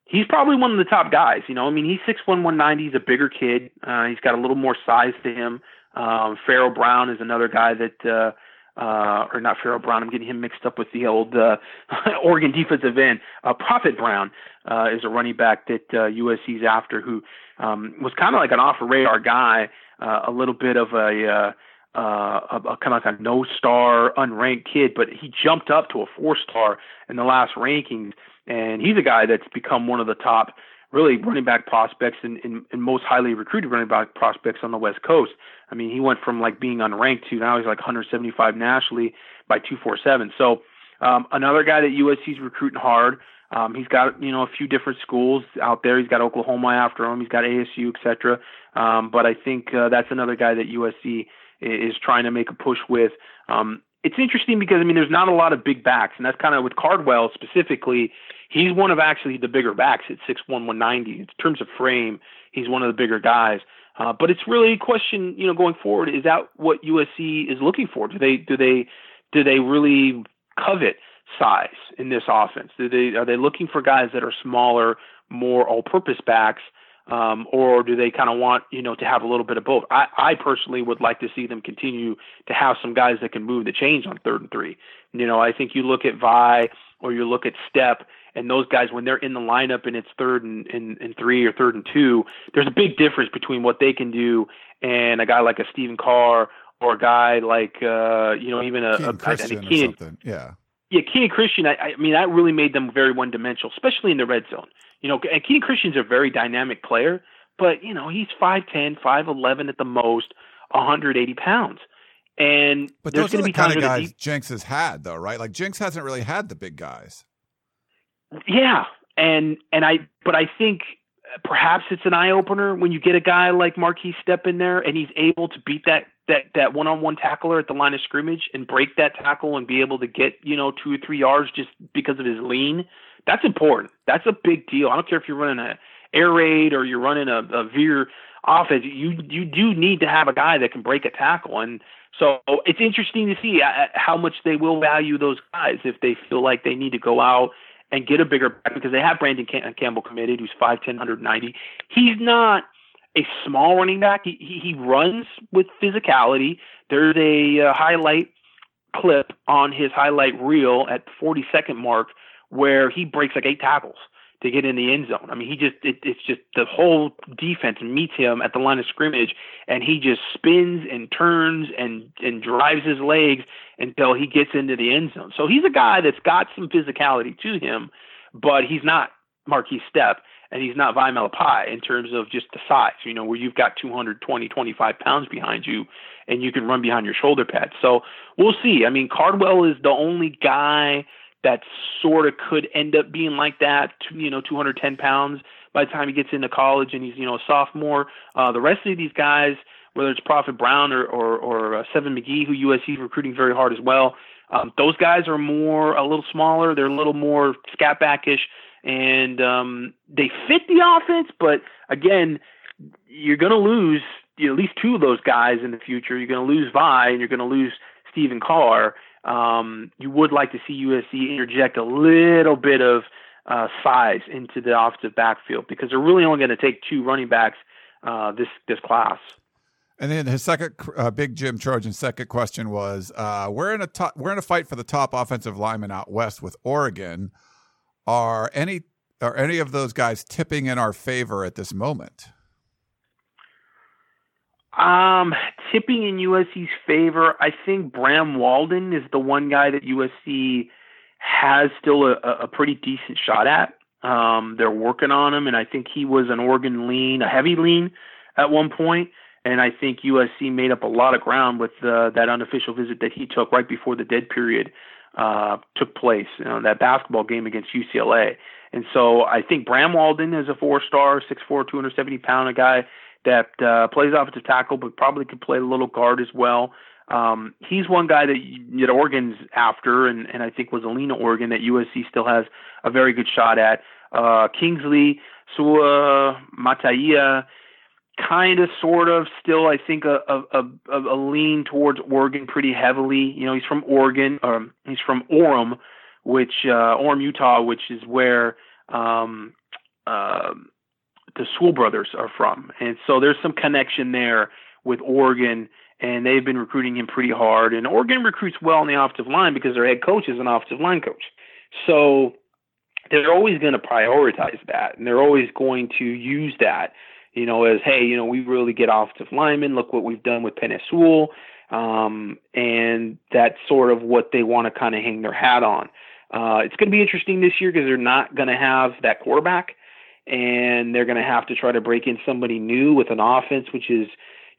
he's probably one of the top guys. You know, I mean, he's six one, one ninety. He's a bigger kid. Uh, he's got a little more size to him. Um, Pharaoh Brown is another guy that, uh, uh, or not Farrell Brown. I'm getting him mixed up with the old uh, Oregon defensive end. Uh, Prophet Brown uh, is a running back that uh, USC's after, who um, was kind of like an off radar guy, uh, a little bit of a uh, uh, a, kind of like a no star, unranked kid, but he jumped up to a four star in the last rankings, and he's a guy that's become one of the top really running back prospects and, and, and most highly recruited running back prospects on the West Coast. I mean, he went from like being unranked to now he's like 175 nationally by 247. So um, another guy that USC's recruiting hard. Um, he's got you know a few different schools out there. He's got Oklahoma after him. He's got ASU, etc. Um, but I think uh, that's another guy that USC is trying to make a push with. Um, it's interesting because I mean there's not a lot of big backs, and that's kind of with Cardwell specifically. He's one of actually the bigger backs at 6'1", 190. In terms of frame, he's one of the bigger guys. Uh, but it's really a question, you know, going forward. Is that what USC is looking for? Do they do they do they really covet size in this offense? Do they are they looking for guys that are smaller, more all-purpose backs, um, or do they kind of want you know to have a little bit of both? I, I personally would like to see them continue to have some guys that can move the chains on third and three. You know, I think you look at Vi or you look at Stepp and those guys when they're in the lineup and it's third and, and, and three or third and two, there's a big difference between what they can do and a guy like a Stephen Carr or a guy like uh, you know even a, Keaton a, a Kenan. Yeah. Yeah, Kenan Christon. I, I mean that really made them very one dimensional, especially in the red zone. You know, and Kenan Christon's a very dynamic player, but you know he's 5'10", 5'11", at the most, 180 pounds. And But there's those are going to the be kind of guys Jinks has had, though, right? Like Jinks hasn't really had the big guys. Yeah, and and I but I think perhaps it's an eye opener when you get a guy like Markese Stepp in there and he's able to beat that that that one on one tackler at the line of scrimmage and break that tackle and be able to get you know two or three yards just because of his lean. That's important. That's a big deal. I don't care if you're running a air raid or you're running a, a veer offense. You you do need to have a guy that can break a tackle and. So it's interesting to see uh, how much they will value those guys if they feel like they need to go out and get a bigger back because they have Brandon Cam- Campbell committed, who's 5'10", 190. He's not a small running back. He, he, he runs with physicality. There's a uh, highlight clip on his highlight reel at the 40 second mark where he breaks like eight tackles to get in the end zone. I mean, he just it, it's just the whole defense meets him at the line of scrimmage, and he just spins and turns and and drives his legs until he gets into the end zone. So he's a guy that's got some physicality to him, but he's not Markese Stepp and he's not Vi Malepeai in terms of just the size, you know, where you've got 220, 25 pounds behind you and you can run behind your shoulder pads. So we'll see. I mean, Cardwell is the only guy that sort of could end up being like that, you know, 210 pounds by the time he gets into college and he's, you know, a sophomore. Uh, the rest of these guys, whether it's Prophet Brown or, or, or uh, Seven McGee, who USC is recruiting very hard as well, um, those guys are more, a little smaller. They're a little more scat backish and um, they fit the offense, but again, you're going to lose you know, at least two of those guys in the future. You're going to lose Vi and you're going to lose Stephen Carr um, you would like to see USC interject a little bit of uh, size into the offensive backfield because they're really only going to take two running backs uh, this this class. And then his second, uh, Big Jim Trojan's second question was: uh, We're in a top, we're in a fight for the top offensive lineman out west with Oregon. Are any are any of those guys tipping in our favor at this moment? Um, tipping in USC's favor, I think Bram Walden is the one guy that USC has still a, a pretty decent shot at. Um, they're working on him, and I think he was an Oregon lean, a heavy lean at one point. and I think USC made up a lot of ground with uh, that unofficial visit that he took right before the dead period uh, took place, you know, that basketball game against UCLA. And so I think Bram Walden is a four-star, 6'4", 270 pound a guy that uh, plays offensive tackle, but probably could play a little guard as well. Um, he's one guy that, Oregon's after, and, and I think was Alina Oregon that USC still has a very good shot at. Uh, Kingsley, Sua, Mataia, kind of, sort of, still I think a, a, a, a lean towards Oregon pretty heavily. You know, he's from Oregon, um, he's from Orem, which uh, Orem, Utah, which is where um, uh, the Sewell brothers are from, and so there's some connection there with Oregon, and they've been recruiting him pretty hard. And Oregon recruits well on the offensive line because their head coach is an offensive line coach, so they're always going to prioritize that, and they're always going to use that, you know, as hey, you know, we really get offensive linemen. Look what we've done with Penei Sewell. Um, and that's sort of what they want to kind of hang their hat on. Uh, it's going to be interesting this year because they're not going to have that quarterback, and they're going to have to try to break in somebody new with an offense, which is,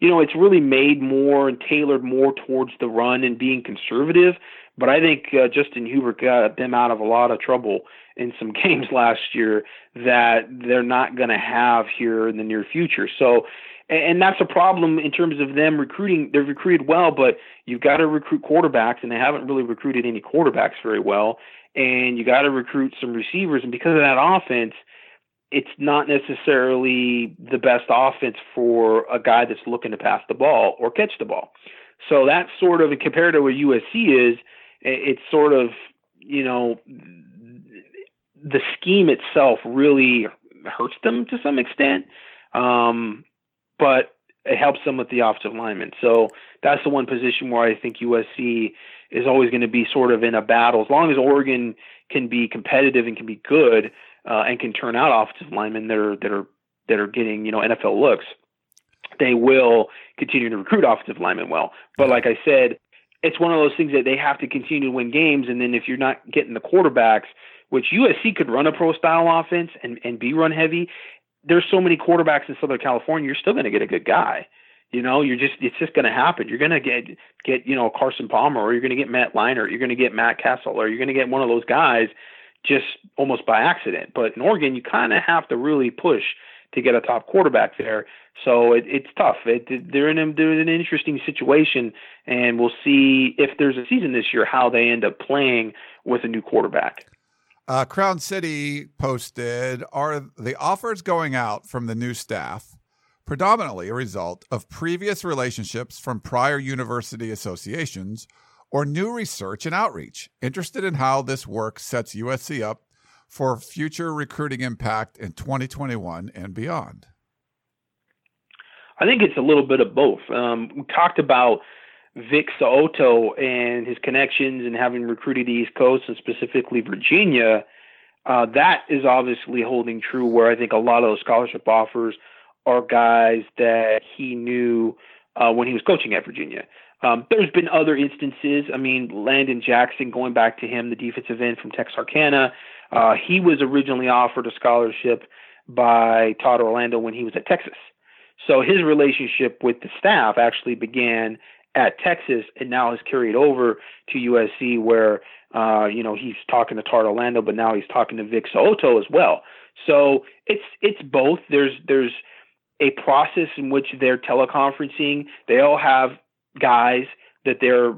you know, it's really made more and tailored more towards the run and being conservative. But I think uh, Justin Herbert got them out of a lot of trouble in some games last year that they're not going to have here in the near future. So and that's a problem in terms of them recruiting. They've recruited well, but you've got to recruit quarterbacks, and they haven't really recruited any quarterbacks very well. And you got to recruit some receivers, and because of that offense, it's not necessarily the best offense for a guy that's looking to pass the ball or catch the ball. So that's sort of compared to where USC is. It's sort of you know the scheme itself really hurts them to some extent. Um, but it helps them with the offensive lineman. So that's the one position where I think USC is always going to be sort of in a battle. As long as Oregon can be competitive and can be good uh, and can turn out offensive linemen that are that are that are getting you know NFL looks, they will continue to recruit offensive linemen well. But like I said, it's one of those things that they have to continue to win games, and then if you're not getting the quarterbacks, which USC could run a pro style offense and, and be run heavy, there's so many quarterbacks in Southern California, you're still going to get a good guy. You know, you're just it's just going to happen. You're going to get get you know Carson Palmer, or you're going to get Matt Leinart, you're going to get Matt Cassel, or you're going to get one of those guys just almost by accident. But in Oregon, you kind of have to really push to get a top quarterback there. So it, it's tough. It, they're in a, they're in an interesting situation, and we'll see if there's a season this year how they end up playing with a new quarterback. Uh, Crown City posted Are the offers going out from the new staff predominantly a result of previous relationships from prior university associations or new research and outreach? Interested in how this work sets USC up for future recruiting impact in 2021 and beyond? I think it's a little bit of both. Um, we talked about Vic So'oto and his connections and having recruited the East Coast and specifically Virginia, uh, that is obviously holding true. Where I think a lot of those scholarship offers are guys that he knew uh, when he was coaching at Virginia. Um, there's been other instances. I mean, Landon Jackson, going back to him, the defensive end from Texarkana, uh, he was originally offered a scholarship by Todd Orlando when he was at Texas. So his relationship with the staff actually began at Texas and now has carried over to USC where uh, you know he's talking to Todd Orlando, but now he's talking to Vic So'oto as well. So it's it's both. There's there's a process in which they're teleconferencing. They all have guys that they're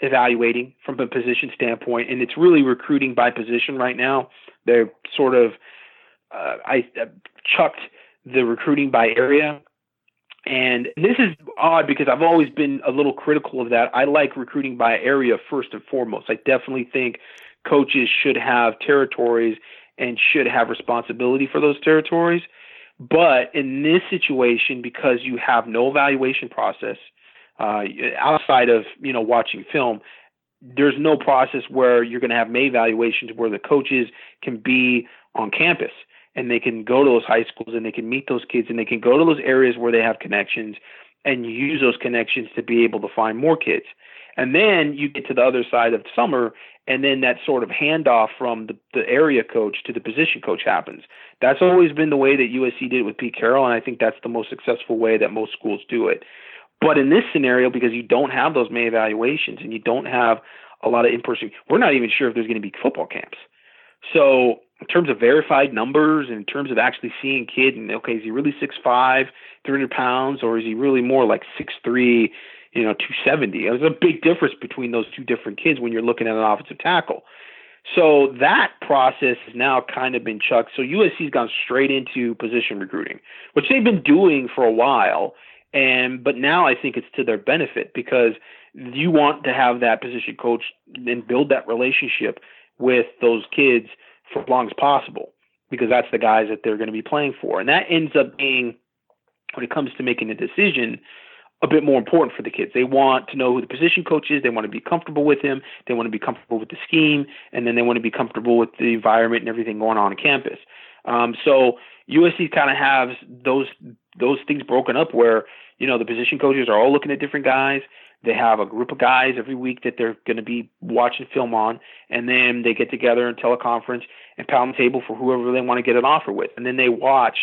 evaluating from a position standpoint, and it's really recruiting by position right now. They're sort of uh, I uh, chucked the recruiting by area and this is odd because I've always been a little critical of that. I like recruiting by area first and foremost. I definitely think coaches should have territories and should have responsibility for those territories. But in this situation, because you have no evaluation process uh, outside of you know watching film, there's no process where you're going to have May evaluations where the coaches can be on campus and they can go to those high schools and they can meet those kids and they can go to those areas where they have connections and use those connections to be able to find more kids. And then you get to the other side of summer, and then that sort of handoff from the, the area coach to the position coach happens. That's always been the way that USC did it with Pete Carroll, and I think that's the most successful way that most schools do it. But in this scenario, because you don't have those May evaluations and you don't have a lot of in person, we're not even sure if there's going to be football camps. So in terms of verified numbers, and in terms of actually seeing kid, and okay, is he really 6'5", 300 pounds, or is he really more like 6'3", you know, 270? There's a big difference between those two different kids when you're looking at an offensive tackle. So that process has now kind of been chucked. So USC's gone straight into position recruiting, which they've been doing for a while, and but now I think it's to their benefit because you want to have that position coach and build that relationship with those kids for as long as possible because that's the guys that they're going to be playing for. And that ends up being, when it comes to making a decision, a bit more important for the kids. They want to know who the position coach is. They want to be comfortable with him. They want to be comfortable with the scheme, and then they want to be comfortable with the environment and everything going on on campus. Um, so USC kind of has those those things broken up where you know the position coaches are all looking at different guys. They have a group of guys every week that they're going to be watching film on, and then they get together and teleconference and pound the table for whoever they want to get an offer with, and then they watch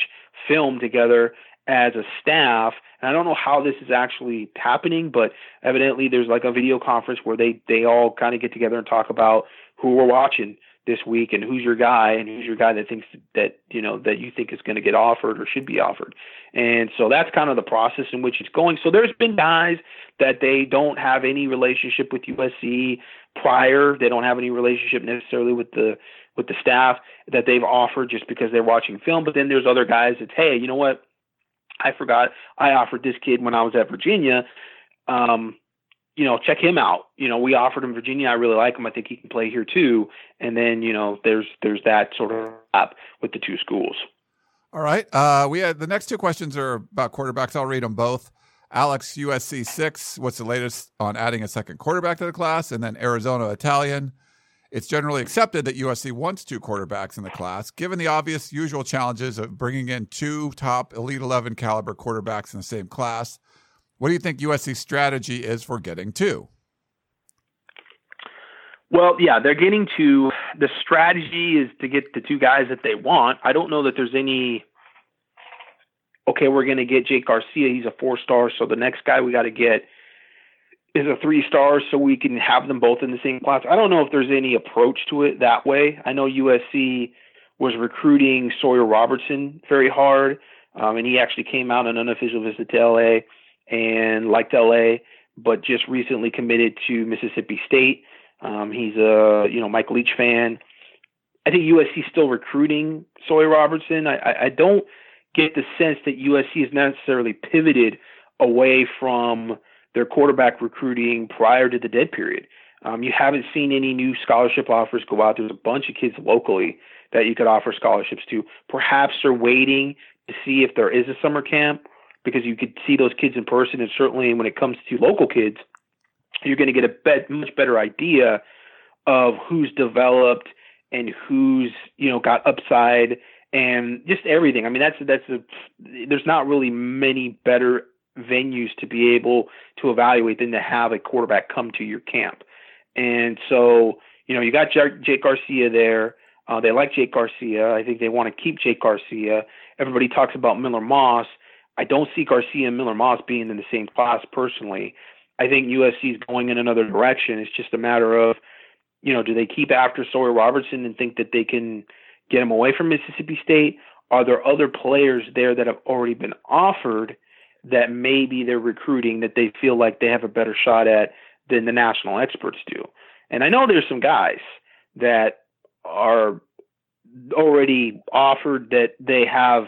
film together as a staff. And I don't know how this is actually happening, but evidently there's like a video conference where they they all kind of get together and talk about who we're watching this week and who's your guy and who's your guy that thinks that you know that you think is going to get offered or should be offered. And so that's kind of the process in which it's going. So there's been guys that they don't have any relationship with USC prior. They don't have any relationship necessarily with the with the staff that they've offered just because they're watching film. But then there's other guys that hey you know what? I forgot. I offered this kid when I was at Virginia um you know, check him out. You know, we offered him Virginia. I really like him. I think he can play here too. And then, you know, there's there's that sort of app with the two schools. All right. Uh, we had the next two questions are about quarterbacks. I'll read them both. Alex USC six. What's the latest on adding a second quarterback to the class? And then Arizona Italian. It's generally accepted that USC wants two quarterbacks in the class, given the obvious usual challenges of bringing in two top Elite 11 caliber quarterbacks in the same class. What do you think USC's strategy is for getting two? Well, yeah, they're getting to the strategy is to get the two guys that they want. I don't know that there's any okay, we're going to get Jake Garcia, he's a 4-star, so the next guy we got to get is a 3-star so we can have them both in the same class. I don't know if there's any approach to it that way. I know USC was recruiting Sawyer Robertson very hard. Um, and he actually came out on an unofficial visit to LA and liked LA, but just recently committed to Mississippi State. Um, he's a you know Mike Leach fan. I think USC still recruiting Sawyer Robertson. I, I, I don't get the sense that USC has necessarily pivoted away from their quarterback recruiting prior to the dead period. Um, you haven't seen any new scholarship offers go out. There's a bunch of kids locally that you could offer scholarships to. Perhaps they're waiting to see if there is a summer camp because you could see those kids in person, and certainly when it comes to local kids, you're going to get a bet, much better idea of who's developed and who's you know got upside and just everything. I mean, that's that's a, there's not really many better venues to be able to evaluate than to have a quarterback come to your camp. And so, you know, you got Jake Garcia there. Uh, they like Jake Garcia. I think they want to keep Jake Garcia. Everybody talks about Miller Moss. I don't see Garcia and Miller Moss being in the same class personally. I think USC is going in another direction. It's just a matter of, you know, do they keep after Sawyer Robertson and think that they can get him away from Mississippi State? Are there other players there that have already been offered that maybe they're recruiting that they feel like they have a better shot at than the national experts do? And I know there's some guys that are already offered that they have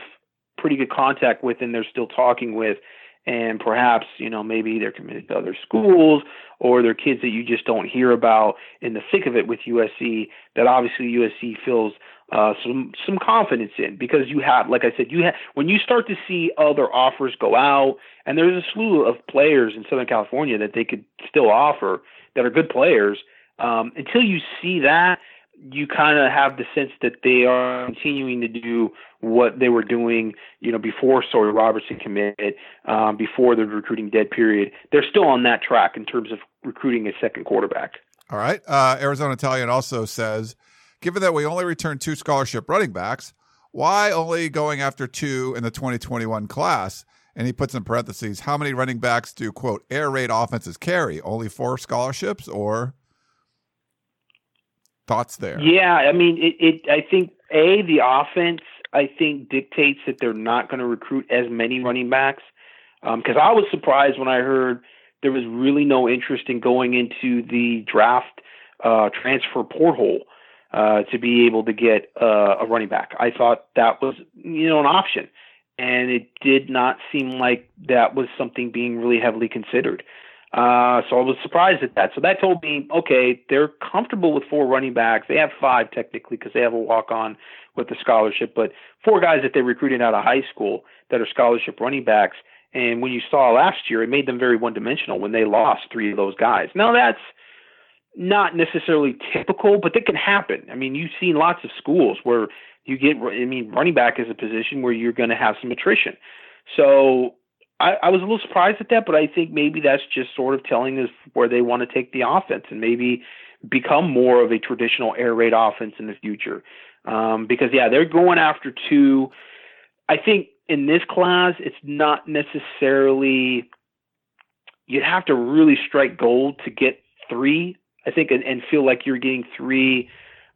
pretty good contact with and they're still talking with. And perhaps you know maybe they're committed to other schools or they're kids that you just don't hear about in the thick of it with USC that obviously USC feels uh, some some confidence in because you have like I said you have when you start to see other offers go out and there's a slew of players in Southern California that they could still offer that are good players um, until you see that you kind of have the sense that they are continuing to do what they were doing, you know, before Sawyer Robertson committed, um, before the recruiting dead period. They're still on that track in terms of recruiting a second quarterback. All right. Uh, Arizona Italian also says, given that we only returned two scholarship running backs, why only going after two in the 2021 class? And he puts in parentheses, how many running backs do, quote, air raid offenses carry? Only four scholarships or thoughts there? Yeah, I mean, it, it I think a the offense I think dictates that they're not going to recruit as many running backs. Because um, I was surprised when I heard there was really no interest in going into the draft uh, transfer portal uh, to be able to get uh, a running back. I thought that was you know an option, and it did not seem like that was something being really heavily considered. Uh, so I was surprised at that. So that told me, okay, they're comfortable with four running backs. They have five technically because they have a walk on with the scholarship, but four guys that they recruited out of high school that are scholarship running backs. And when you saw last year, it made them very one dimensional when they lost three of those guys. Now that's not necessarily typical, but that can happen. I mean, you've seen lots of schools where you get, I mean, running back is a position where you're going to have some attrition. So I, I was a little surprised at that, but I think maybe that's just sort of telling us where they want to take the offense and maybe become more of a traditional air raid offense in the future. Um, because yeah, they're going after two. I think in this class, it's not necessarily. You'd have to really strike gold to get three. I think, and, and feel like you're getting three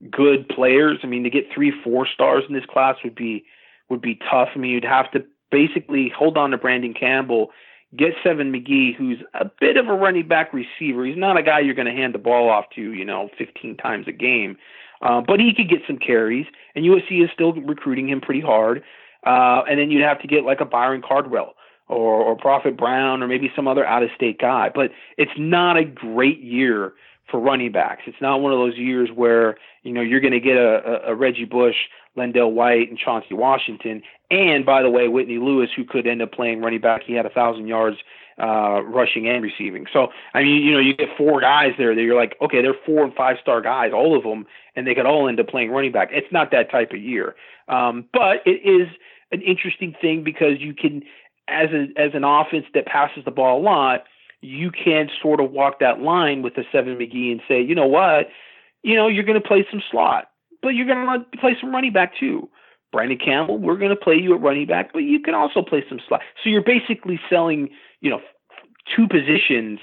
good players. I mean, to get three four stars in this class would be would be tough. I mean, you'd have to basically hold on to Brandon Campbell, get Seven McGee, who's a bit of a running back receiver. He's not a guy you're going to hand the ball off to, you know, 15 times a game, uh, but he could get some carries, and USC is still recruiting him pretty hard. Uh, and then you'd have to get like a Byron Cardwell or, or Prophet Brown or maybe some other out of state guy. But it's not a great year for running backs. It's not one of those years where you know you're going to get a, a, a Reggie Bush, LenDale White, and Chauncey Washington, and by the way, Whitney Lewis, who could end up playing running back. He had a thousand yards uh, rushing and receiving. So I mean, you know, you get four guys there that you're like, okay, they're four and five star guys, all of them, and they could all end up playing running back. It's not that type of year, um, but it is an interesting thing because you can, as a as an offense that passes the ball a lot you can sort of walk that line with the seven McGee and say, you know what, you know, you're going to play some slot, but you're going to play some running back too. Brandon Campbell, we're going to play you at running back, but you can also play some slot. So you're basically selling, you know, two positions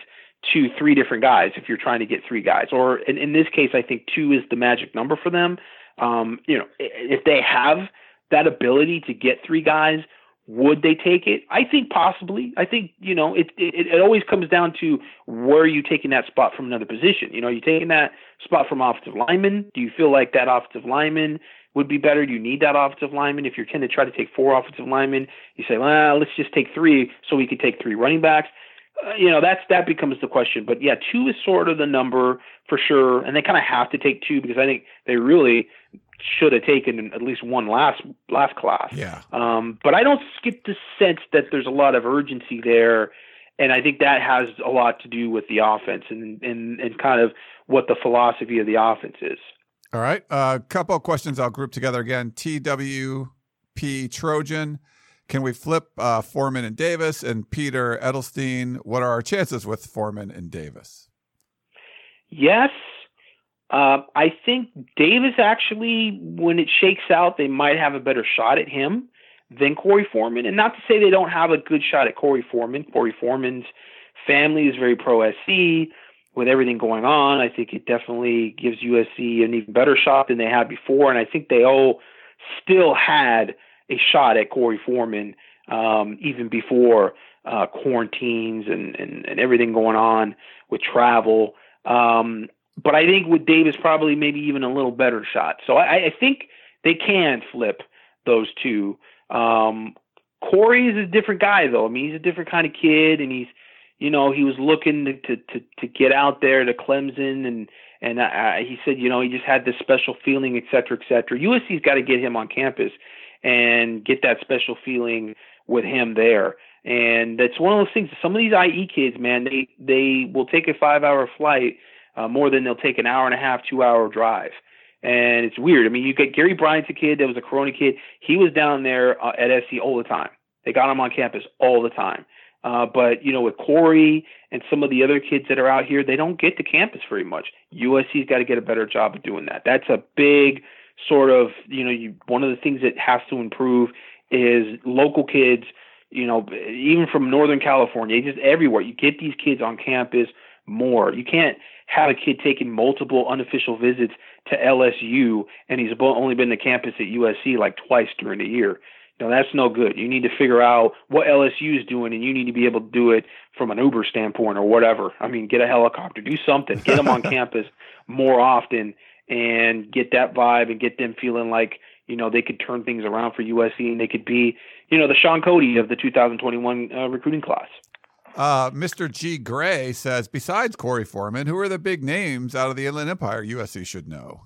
to three different guys if you're trying to get three guys. Or in, in this case, I think two is the magic number for them. Um, you know, if they have that ability to get three guys, would they take it? I think possibly. I think you know it, it. It always comes down to where you taking that spot from another position. You know, you taking that spot from offensive lineman. Do you feel like that offensive lineman would be better? Do you need that offensive lineman? If you're going to try to take four offensive linemen, you say, well, let's just take three, so we could take three running backs. Uh, you know, that's that becomes the question. But yeah, two is sort of the number for sure, and they kind of have to take two because I think they really should have taken at least one last last class. Yeah. Um, but I don't get the sense that there's a lot of urgency there, and I think that has a lot to do with the offense and and and kind of what the philosophy of the offense is. All right. A uh, couple of questions I'll group together again. TWP Trojan. Can we flip uh, Foreman and Davis and Peter Edelstein? What are our chances with Foreman and Davis? Yes, uh, I think Davis actually, when it shakes out, they might have a better shot at him than Korey Foreman. And not to say they don't have a good shot at Korey Foreman. Korey Foreman's family is very pro SC. With everything going on, I think it definitely gives USC an even better shot than they had before. And I think they all still had a shot at Korey Foreman um, even before uh, quarantines and, and, and everything going on with travel. Um, but I think with Davis, probably maybe even a little better shot. So I, I think they can flip those two. Um, Korey is a different guy, though. I mean, he's a different kind of kid, and he's, you know, he was looking to to to, to get out there to Clemson, and and I, I, he said, you know, he just had this special feeling, et cetera, et cetera. USC's got to get him on campus and get that special feeling with him there. And that's one of those things. Some of these IE kids, man, they they will take a five hour flight uh, more than they'll take an hour and a half, two hour drive. And it's weird. I mean, you get Gary Bryant's a kid that was a Corona kid. He was down there uh, at SC all the time. They got him on campus all the time. Uh, but you know, with Korey and some of the other kids that are out here, they don't get to campus very much. USC's got to get a better job of doing that. That's a big sort of you know, you, one of the things that has to improve is local kids. You know, even from Northern California, just everywhere. You get these kids on campus more. You can't have a kid taking multiple unofficial visits to LSU and he's only been to campus at USC like twice during the year. You know, that's no good. You need to figure out what LSU is doing and you need to be able to do it from an Uber standpoint or whatever. I mean, get a helicopter, do something, get them on campus more often and get that vibe and get them feeling like, you know, they could turn things around for USC and they could be, you know, the Shaun Cody of the 2021 uh, recruiting class. Uh, Mr. G. Gray says, besides Korey Foreman, who are the big names out of the Inland Empire USC should know?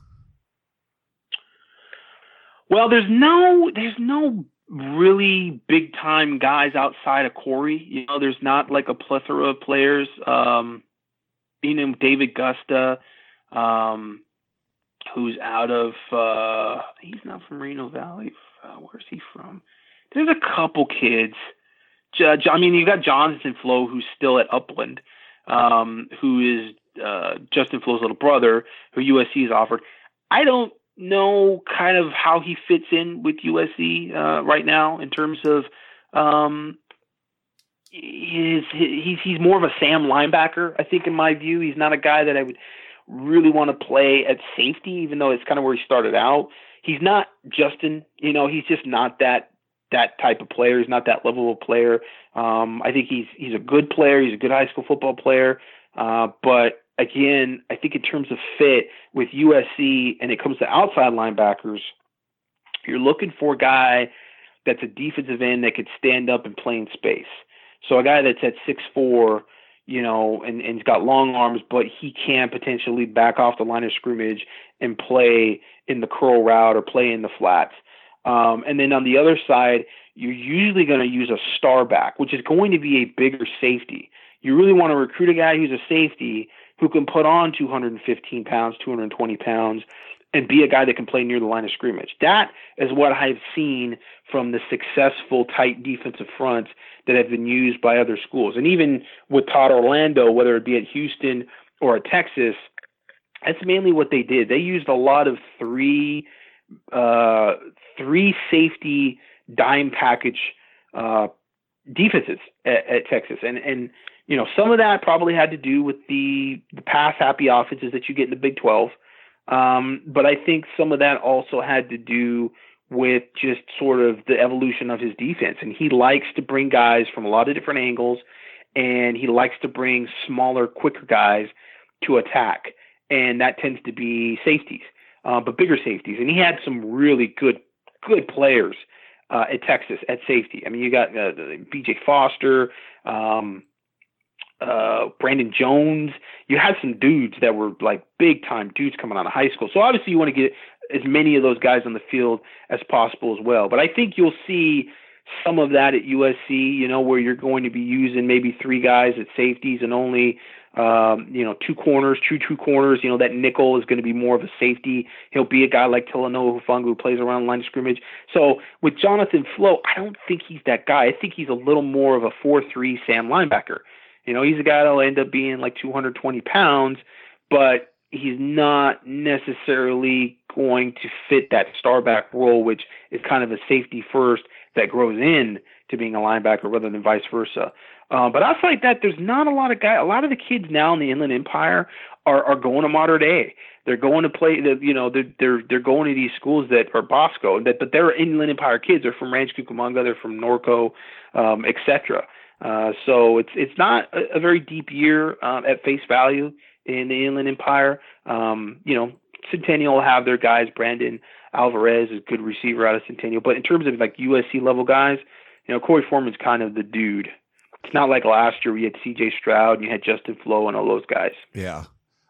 Well, there's no there's no really big time guys outside of Korey. You know, there's not like a plethora of players. Um, you know, David Gusta, um, who's out of uh, he's not from Reno Valley. Uh, where's he from? There's a couple kids I mean, you've got Jonathan Flowe, who's still at Upland, um, who is uh, Justin Flowe's little brother, who USC has offered. I don't know kind of how he fits in with USC uh, right now in terms of um, his, he's he's more of a Sam linebacker. I think in my view, he's not a guy that I would really want to play at safety, even though it's kind of where he started out. He's not Justin, you know, he's just not that that type of player. He's not that level of player. Um, I think he's he's a good player. He's a good high school football player. Uh, but again, I think in terms of fit with USC, and it comes to outside linebackers, you're looking for a guy that's a defensive end that could stand up and play in space. So a guy that's at six four, you know, and, and he's got long arms, but he can potentially back off the line of scrimmage and play in the curl route or play in the flats. Um, and then on the other side, you're usually going to use a star back, which is going to be a bigger safety. You really want to recruit a guy who's a safety who can put on 215 pounds, 220 pounds, and be a guy that can play near the line of scrimmage. That is what I've seen from the successful tight defensive fronts that have been used by other schools. And even with Todd Orlando, whether it be at Houston or at Texas, that's mainly what they did. They used a lot of three uh, three safety dime package uh, defenses at, at Texas, and and you know some of that probably had to do with the the pass happy offenses that you get in the Big Twelve, um, but I think some of that also had to do with just sort of the evolution of his defense, and he likes to bring guys from a lot of different angles, and he likes to bring smaller, quicker guys to attack, and that tends to be safeties uh, but bigger safeties. And he had some really good good players uh, at Texas at safety. I mean, you got uh, B.J. Foster, um, uh, Brandon Jones. You had some dudes that were like big time dudes coming out of high school. So obviously, you want to get as many of those guys on the field as possible as well. But I think you'll see some of that at USC. You know, where you're going to be using maybe three guys at safeties and only um, you know, two corners, true two corners. You know, that nickel is going to be more of a safety. He'll be a guy like Talanoa Hufanga who plays around the line of scrimmage. So with Jonathan Flowe, I don't think he's that guy. I think he's a little more of a 4-3 Sam linebacker. You know, he's a guy that'll end up being like 220 pounds, but he's not necessarily going to fit that starback role, which is kind of a safety first that grows in to being a linebacker rather than vice versa. Uh, but outside that, there's not a lot of guys. A lot of the kids now in the Inland Empire are are going to Mater Dei. They're going to play. The, you know, they're they're they're going to these schools that are Bosco. That but they're Inland Empire kids. They're from Rancho Cucamonga. They're from Norco, um, etc. Uh, so it's it's not a, a very deep year um, at face value in the Inland Empire. Um, you know, Centennial will have their guys. Brandon Alvarez is a good receiver out of Centennial. But in terms of like USC level guys, you know, Korey Foreman's kind of the dude. It's not like last year we had C.J. Stroud and you had Justin Flowe and all those guys. Yeah.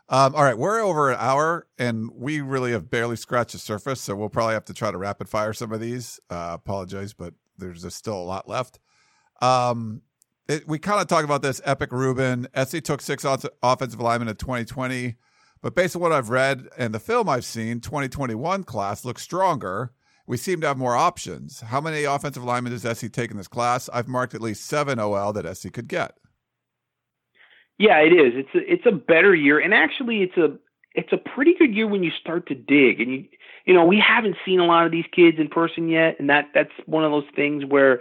Um, all right, we're over an hour, and we really have barely scratched the surface. So we'll probably have to try to rapid fire some of these. Uh, apologize, but there's still a lot left. Um, it, we kind of talked about this. Epic Rubin, SC took six offensive linemen in 2020, but based on what I've read and the film I've seen, 2021 class looks stronger we seem to have more options. How many offensive linemen does SC take in this class? I've marked at least seven OL that SC could get. Yeah, it is. It's a, it's a better year, and actually, it's a it's a pretty good year when you start to dig. And you you know we haven't seen a lot of these kids in person yet, and that that's one of those things where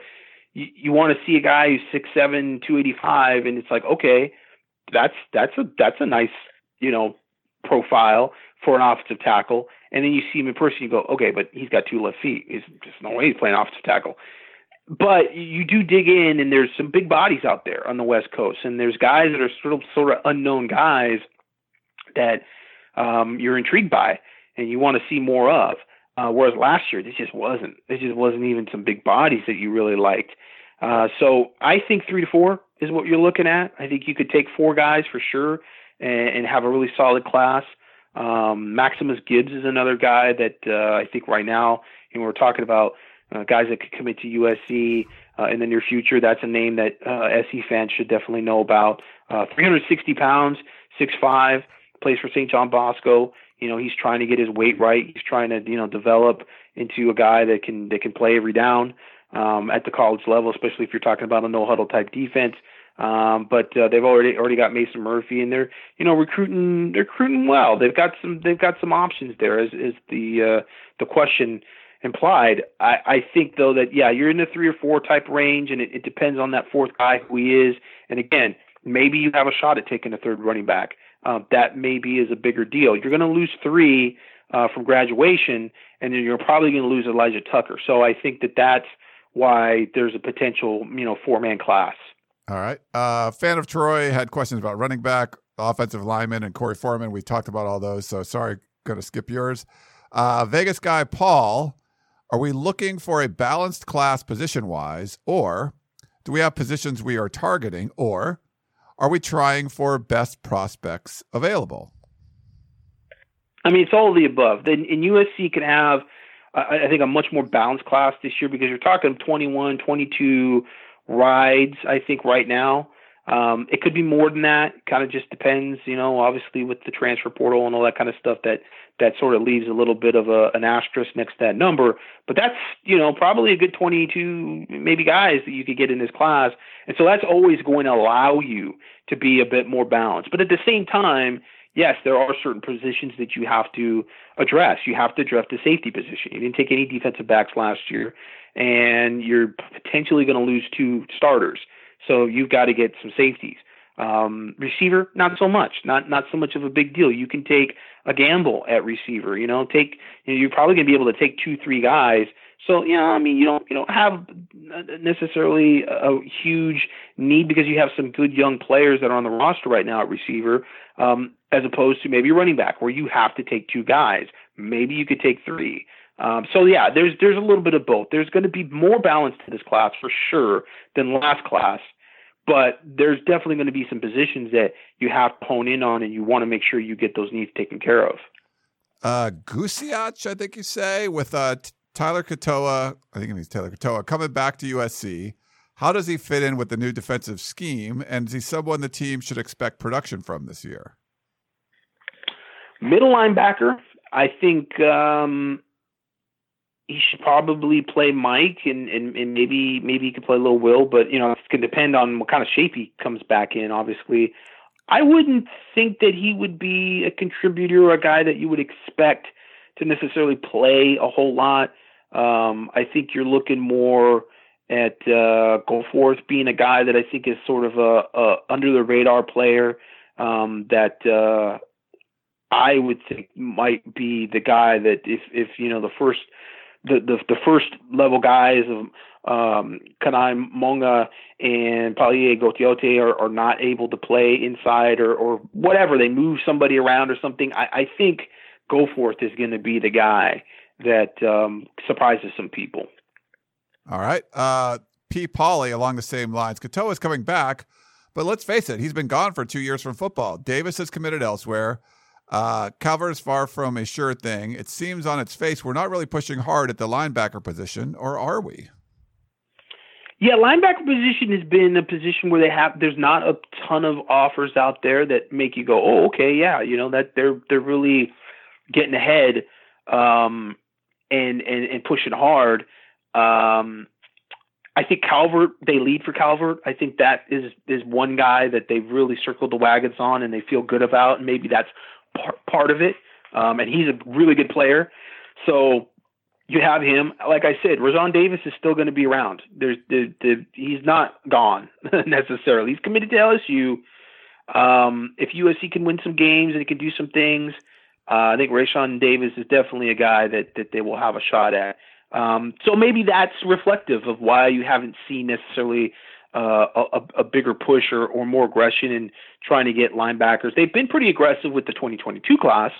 you, you want to see a guy who's six seven, two eighty five, and it's like okay, that's that's a that's a nice you know profile for an offensive tackle and then you see him in person, you go, okay, but he's got two left feet. He's just no way he's playing offensive tackle. But you do dig in, and there's some big bodies out there on the West Coast, and there's guys that are sort of sort of unknown guys that um, you're intrigued by, and you want to see more of. Uh, whereas last year, this just wasn't. This just wasn't even some big bodies that you really liked. Uh, so I think three to four is what you're looking at. I think you could take four guys for sure and, and have a really solid class. Um, Maximus Gibbs is another guy that uh, I think right now, know, we're talking about uh, guys that could commit to USC uh, in the near future. That's a name that uh, SC fans should definitely know about. Uh, 360 pounds, 6'5", plays for St. John Bosco. You know, he's trying to get his weight right. He's trying to, you know, develop into a guy that can that can play every down. um, at the college level, especially if you're talking about a no huddle type defense. Um, but uh, they've already already got Mason Murphy, and they're you know recruiting they're recruiting well. They've got some they've got some options there. As is the uh, the question implied. I, I think though that yeah you're in the three or four type range, and it, it depends on that fourth guy who he is. And again, maybe you have a shot at taking a third running back. Uh, that maybe is a bigger deal. You're going to lose three uh, from graduation, and then you're probably going to lose Elijah Tucker. So I think that that's why there's a potential you know four man class. All right. Uh, fan of Troy had questions about running back, offensive lineman, and Korey Foreman. We talked about all those, so sorry, going to skip yours. Uh, Vegas guy Paul, are we looking for a balanced class position wise, or do we have positions we are targeting, or are we trying for best prospects available? I mean, it's all of the above. Then in USC can have, I think, a much more balanced class this year because you're talking 21, 22 rides, I think, right now. Um, it could be more than that. Kind of just depends, you know. Obviously, with the transfer portal and all that kind of stuff, that that sort of leaves a little bit of a, an asterisk next to that number. But that's, you know, probably a good 22 maybe guys that you could get in this class, and so that's always going to allow you to be a bit more balanced. But at the same time, yes, there are certain positions that you have to address. You have to address the safety position. You didn't take any defensive backs last year and you're potentially going to lose two starters. So you've got to get some safeties. Um, receiver, not so much, not not so much of a big deal. You can take a gamble at receiver. You know, take you know, you're probably going to be able to take two, three guys. So yeah, I mean, you don't you don't have necessarily a huge need because you have some good young players that are on the roster right now at receiver, um, as opposed to maybe running back where you have to take two guys. Maybe you could take three. Um, so yeah, there's there's a little bit of both. There's going to be more balance to this class for sure than last class, but there's definitely going to be some positions that you have to hone in on, and you want to make sure you get those needs taken care of. Uh, Gusiach, I think you say, with uh, T- Tyler Katoa, I think it means Taylor Katoa, coming back to USC. How does he fit in with the new defensive scheme, and is he someone the team should expect production from this year? Middle linebacker, I think. Um, he should probably play Mike and, and, and maybe maybe he could play a little Will, but you know, it's gonna depend on what kind of shape he comes back in, obviously. I wouldn't think that he would be a contributor or a guy that you would expect to necessarily play a whole lot. Um, I think you're looking more at uh, Goforth being a guy that I think is sort of a, a under the radar player um, that uh, I would think might be the guy that if if you know the first the, the, the first level guys of um, Kana'i Mauga and Palaie Gaoteote are, are not able to play inside or, or whatever. They move somebody around or something. I, I think Goforth is going to be the guy that um, surprises some people. All right. Uh, P. Polly along the same lines. Katoa is coming back, but let's face it, he's been gone for two years from football. Davis has committed elsewhere. Uh, is far from a sure thing. It seems on its face we're not really pushing hard at the linebacker position, or are we? Yeah, linebacker position has been a position where they have there's not a ton of offers out there that make you go, oh, okay, yeah, you know that they're they're really getting ahead um, and and and pushing hard. Um, I think Calvert they lead for Calvert. I think that is is one guy that they've really circled the wagons on and they feel good about, and maybe that's part, part of it. Um, and he's a really good player. So you have him. Like I said, Raesjon Davis is still going to be around. There's the, the he's not gone necessarily. He's committed to LSU. Um, if USC can win some games and he can do some things, uh, I think Raesjon Davis is definitely a guy that that they will have a shot at. Um, so maybe that's reflective of why you haven't seen necessarily uh, a, a bigger push or, or more aggression in trying to get linebackers. They've been pretty aggressive with the 2022 class,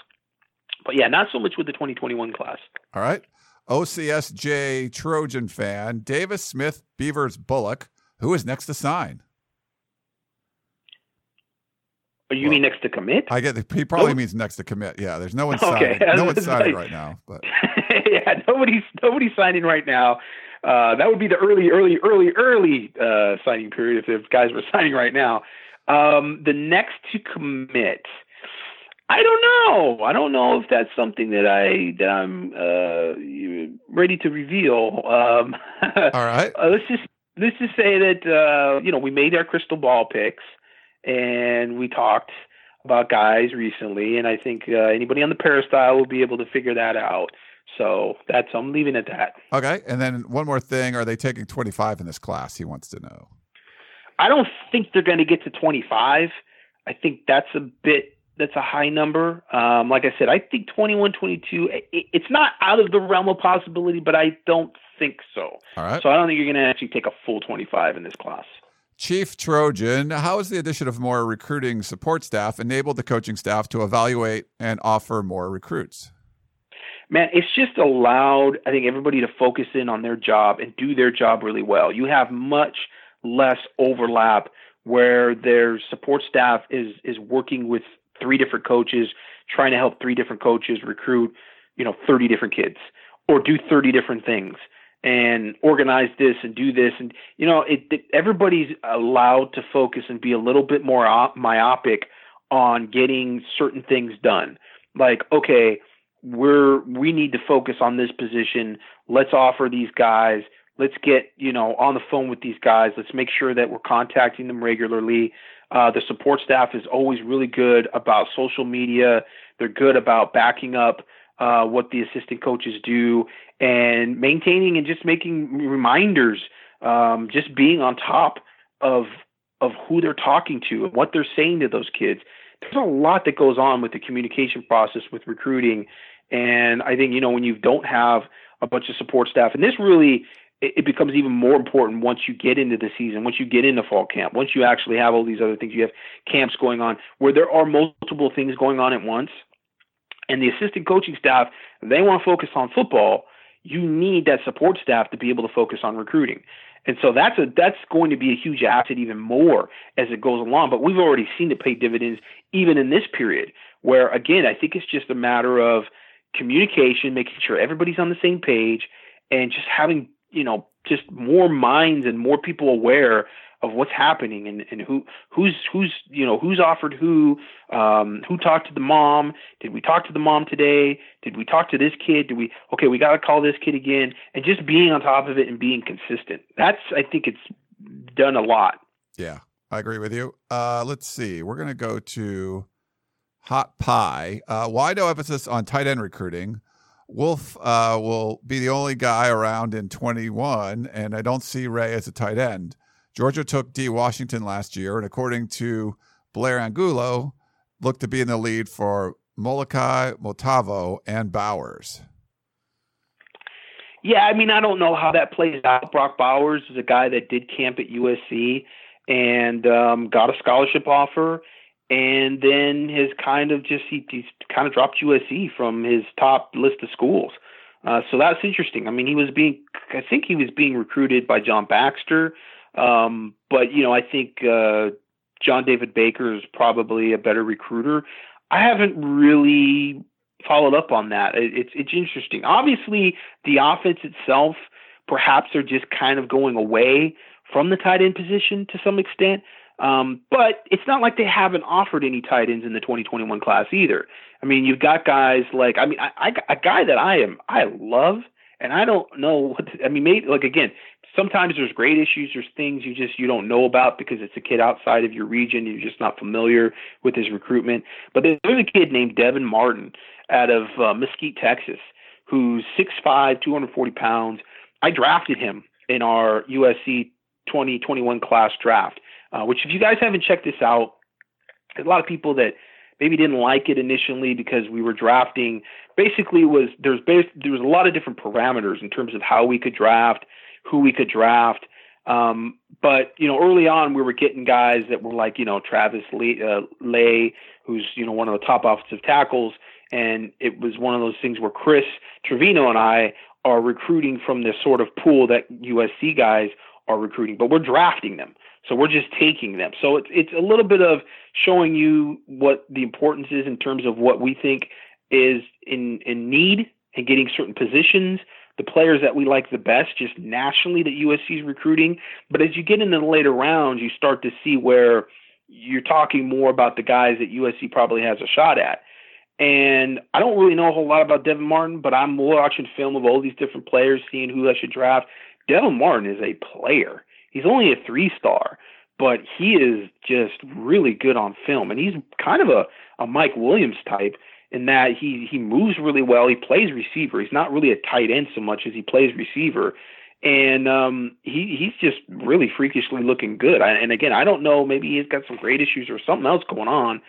but yeah, not so much with the 2021 class. All right. OCSJ Trojan fan, Davis Smith Beavers Bullock, who is next to sign? Oh, you well, mean next to commit? I get the, he probably means next to commit. Yeah, there's no one okay. signing. No one's signing right now. But yeah, nobody's nobody's signing right now. Uh, that would be the early, early, early, early uh, signing period if, if guys were signing right now. Um, the next to commit, I don't know. I don't know if that's something that I that I'm uh, ready to reveal. Um, All right. uh, let's just let's just say that uh, you know we made our crystal ball picks and we talked about guys recently, and I think uh, anybody on the peristyle will be able to figure that out. So that's I'm leaving it at that. Okay, and then one more thing: Are they taking 25 in this class? He wants to know. I don't think they're going to get to 25. I think that's a bit that's a high number. Um, like I said, I think 21, 22. It, it's not out of the realm of possibility, but I don't think so. All right. So I don't think you're going to actually take a full 25 in this class. Chief Trojan, how has the addition of more recruiting support staff enabled the coaching staff to evaluate and offer more recruits? Man, it's just allowed, I think, everybody to focus in on their job and do their job really well. You have much less overlap where their support staff is is working with three different coaches, trying to help three different coaches recruit, you know, 30 different kids or do 30 different things and organize this and do this and you know it, it, everybody's allowed to focus and be a little bit more op- myopic on getting certain things done like okay we're we need to focus on this position. Let's offer these guys let's get you know on the phone with these guys. Let's make sure that we're contacting them regularly. Uh, the support staff is always really good about social media. They're good about backing up uh, what the assistant coaches do and maintaining and just making reminders, um, just being on top of of who they're talking to and what they're saying to those kids. There's a lot that goes on with the communication process with recruiting, and I think you know when you don't have a bunch of support staff, and this really it, becomes even more important once you get into the season, once you get into fall camp, once you actually have all these other things. You have camps going on where there are multiple things going on at once, and the assistant coaching staff they want to focus on football you need that support staff to be able to focus on recruiting. And so that's a that's going to be a huge asset even more as it goes along. But we've already seen it pay dividends even in this period, where again I think it's just a matter of communication, making sure everybody's on the same page, and just having you know just more minds and more people aware of what's happening and, and who who's who's you know who's offered who um, who talked to the mom did we talk to the mom today did we talk to this kid did we okay we got to call this kid again and just being on top of it and being consistent. That's I think it's done a lot. Yeah I agree with you. Uh, let's see we're gonna go to hot pie uh, why no emphasis on tight end recruiting Wolf uh, will be the only guy around in 21, and I don't see Ray as a tight end. Georgia took D. Washington last year, and according to Blair Angulo, looked to be in the lead for Moliki, Matavao, and Bowers. Yeah, I mean, I don't know how that plays out. Brock Bowers is a guy that did camp at USC and um, got a scholarship offer, and then has kind of just he, he's kind of dropped USC from his top list of schools. Uh, so that's interesting. I mean, he was being, I think he was being recruited by John Baxter. Um, but you know, I think uh, John David Baker is probably a better recruiter. I haven't really followed up on that. It, it's it's interesting. Obviously, the offense itself, perhaps they're just kind of going away from the tight end position to some extent. Um, but it's not like they haven't offered any tight ends in the 2021 class either. I mean, you've got guys like I mean, I, I a guy that I am I love, and I don't know what to, I mean. Maybe like again, sometimes there's great issues. There's things you just you don't know about because it's a kid outside of your region. You're just not familiar with his recruitment. But there's a kid named Devin Martin out of uh, Mesquite, Texas, who's 6'5", 240 pounds. I drafted him in our USC 2021 class draft. Uh, which, if you guys haven't checked this out, there's a lot of people that maybe didn't like it initially because we were drafting. Basically, was there's there was a lot of different parameters in terms of how we could draft who we could draft. Um, but you know, early on, we were getting guys that were like you know Travis Lee, uh, Lay, who's you know one of the top offensive tackles, and it was one of those things where Chris Trevino and I are recruiting from this sort of pool that USC guys are recruiting, but we're drafting them. So we're just taking them. So it's it's a little bit of showing you what the importance is in terms of what we think is in in need and getting certain positions the players that we like the best just nationally that USC is recruiting. But as you get into the later rounds, you start to see where you're talking more about the guys that USC probably has a shot at. And I don't really know a whole lot about Devin Martin, but I'm watching film of all these different players, seeing who I should draft. Devin Martin is a player. He's only a three star, but he is just really good on film. And he's kind of a, a Mike Williams type in that he he moves really well. He plays receiver. He's not really a tight end so much as he plays receiver and um, he he's just really freakishly looking good. I, and again, I don't know, maybe he's got some great issues or something else going on,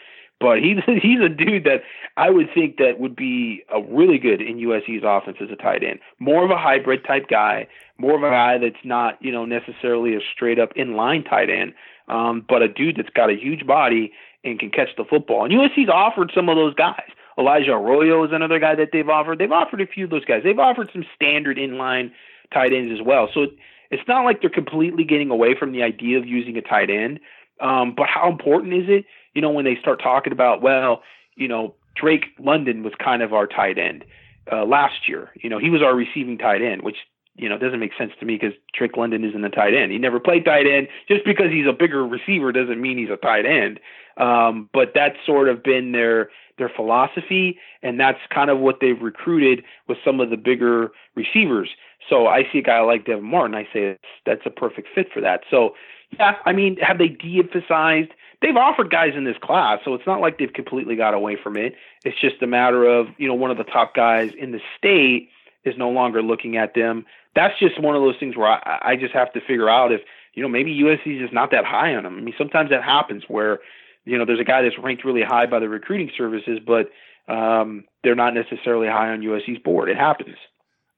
but he's he's a dude that I would think that would be a really good in USC's offense as a tight end. More of a hybrid type guy, more of a guy that's not you know necessarily a straight up inline tight end, um, but a dude that's got a huge body and can catch the football. And USC's offered some of those guys. Elijah Arroyo is another guy that they've offered. They've offered a few of those guys. They've offered some standard inline tight ends as well. So it's not like they're completely getting away from the idea of using a tight end. Um, but how important is it? You know, when they start talking about, well, you know, Drake London was kind of our tight end uh, last year. You know, he was our receiving tight end, which you know doesn't make sense to me because Drake London isn't a tight end. He never played tight end. Just because he's a bigger receiver doesn't mean he's a tight end. Um, but that's sort of been their their philosophy, and that's kind of what they've recruited with some of the bigger receivers. So I see a guy like Devin Martin, I say that's a perfect fit for that. So yeah, I mean, have they de-emphasized? They've offered guys in this class, so it's not like they've completely got away from it. It's just a matter of you know one of the top guys in the state is no longer looking at them. That's just one of those things where I, I just have to figure out if you know maybe USC is just not that high on them. I mean, sometimes that happens where you know there's a guy that's ranked really high by the recruiting services, but um, they're not necessarily high on USC's board. It happens.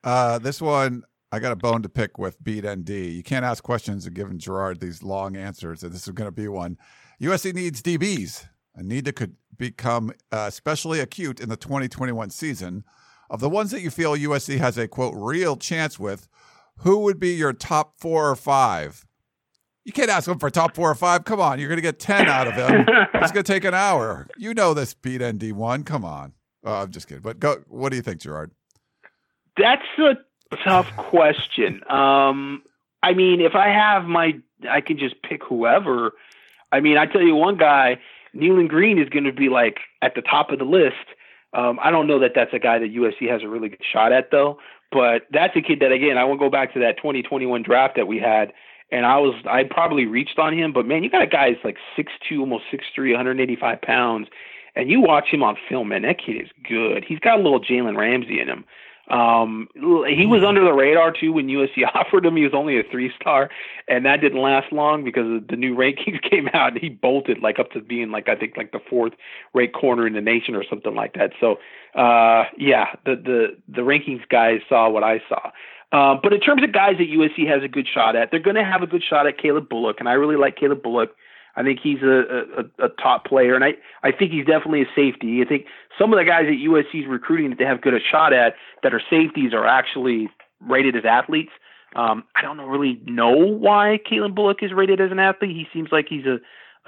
Uh, this one, I got a bone to pick with Beat ND. You can't ask questions and give Gerard these long answers, and this is going to be one. USC needs DBs. A need that could become uh, especially acute in the 2021 season. Of the ones that you feel USC has a quote real chance with, who would be your top four or five? You can't ask him for top four or five. Come on, you're going to get 10 out of him. it's going to take an hour. You know this beat ND1. Come on. Oh, I'm just kidding. But go, what do you think, Gerard? That's a tough question. Um, I mean, if I have my, I can just pick whoever. I mean, I tell you one guy, Nyland Green is going to be like at the top of the list. Um, I don't know that that's a guy that USC has a really good shot at though. But that's a kid that again, I won't go back to that 2021 draft that we had, and I was I probably reached on him. But man, you got a guy that's like 6'2", almost 6'3", 185 pounds, and you watch him on film, man, that kid is good. He's got a little Jalen Ramsey in him. Um, he was under the radar too when USC offered him. He was only a three star, and that didn't last long because the new rankings came out and he bolted like up to being like I think like the fourth rate corner in the nation or something like that. So, uh, yeah, the the the rankings guys saw what I saw. Um, but in terms of guys that USC has a good shot at, they're going to have a good shot at Calen Bullock, and I really like Calen Bullock. I think he's a, a, a top player, and I, I think he's definitely a safety. I think some of the guys at USC is recruiting that they have good a shot at that are safeties are actually rated as athletes. Um, I don't really know why Calen Bullock is rated as an athlete. He seems like he's a,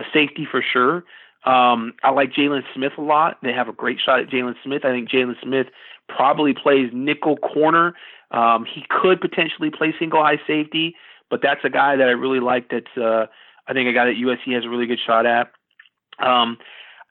a safety for sure. Um, I like Jalen Smith a lot. They have a great shot at Jalen Smith. I think Jalen Smith probably plays nickel corner. Um, he could potentially play single high safety, but that's a guy that I really like. That's uh, I think a guy that USC has a really good shot at. Um,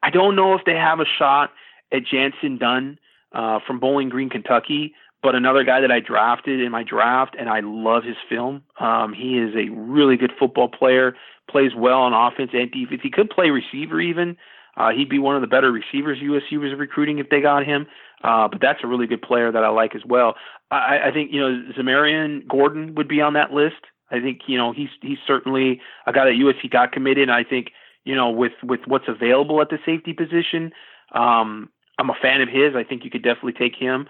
I don't know if they have a shot at Jantzen Dunn uh, from Bowling Green, Kentucky, but another guy that I drafted in my draft, and I love his film. Um, he is a really good football player, plays well on offense and defense. He could play receiver even. Uh, he'd be one of the better receivers USC was recruiting if they got him. Uh, but that's a really good player that I like as well. I, I think you know Xamarion Gordon would be on that list. I think you know he's he's certainly a guy that USC got committed. And I think you know with with what's available at the safety position, um, I'm a fan of his. I think you could definitely take him.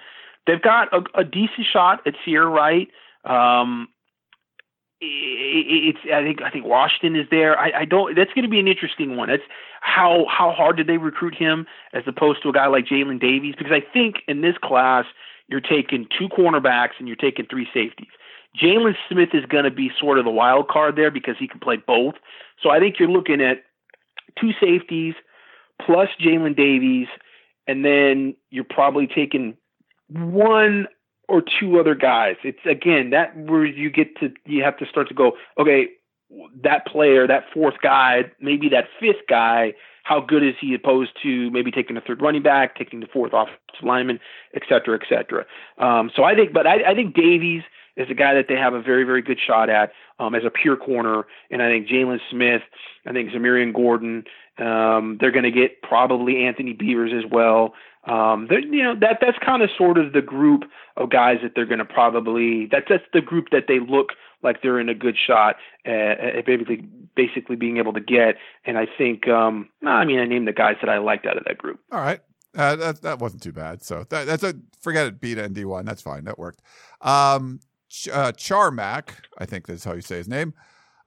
They've got a, a decent shot at Ceyair Wright. Um, it's I think I think Washington is there. I, I don't. That's going to be an interesting one. That's how how hard did they recruit him as opposed to a guy like Jalen Davies? Because I think in this class you're taking two cornerbacks and you're taking three safeties. Jalen Smith is going to be sort of the wild card there because he can play both. So I think you're looking at two safeties plus Jalen Davies, and then you're probably taking one or two other guys. It's again that where you get to you have to start to go, okay, that player, that fourth guy, maybe that fifth guy how good is he opposed to maybe taking the third running back, taking the fourth offensive lineman, et cetera, et cetera. Um, so I think, but I, I think Davies is a guy that they have a very, very good shot at um, as a pure corner. And I think Jaylon Smith, I think Xamarion Gordon, um, they're going to get probably Anthony Beavers as well. Um, you know that that's kind of sort of the group of guys that they're going to probably that's that's the group that they look like they're in a good shot at, at basically basically being able to get. And I think, um, I mean, I named the guys that I liked out of that group. All right. Uh, that that wasn't too bad. So that, that's a forget it. Beat ND one. That's fine. That worked. Um, Ch- uh, Charmac, I think that's how you say his name.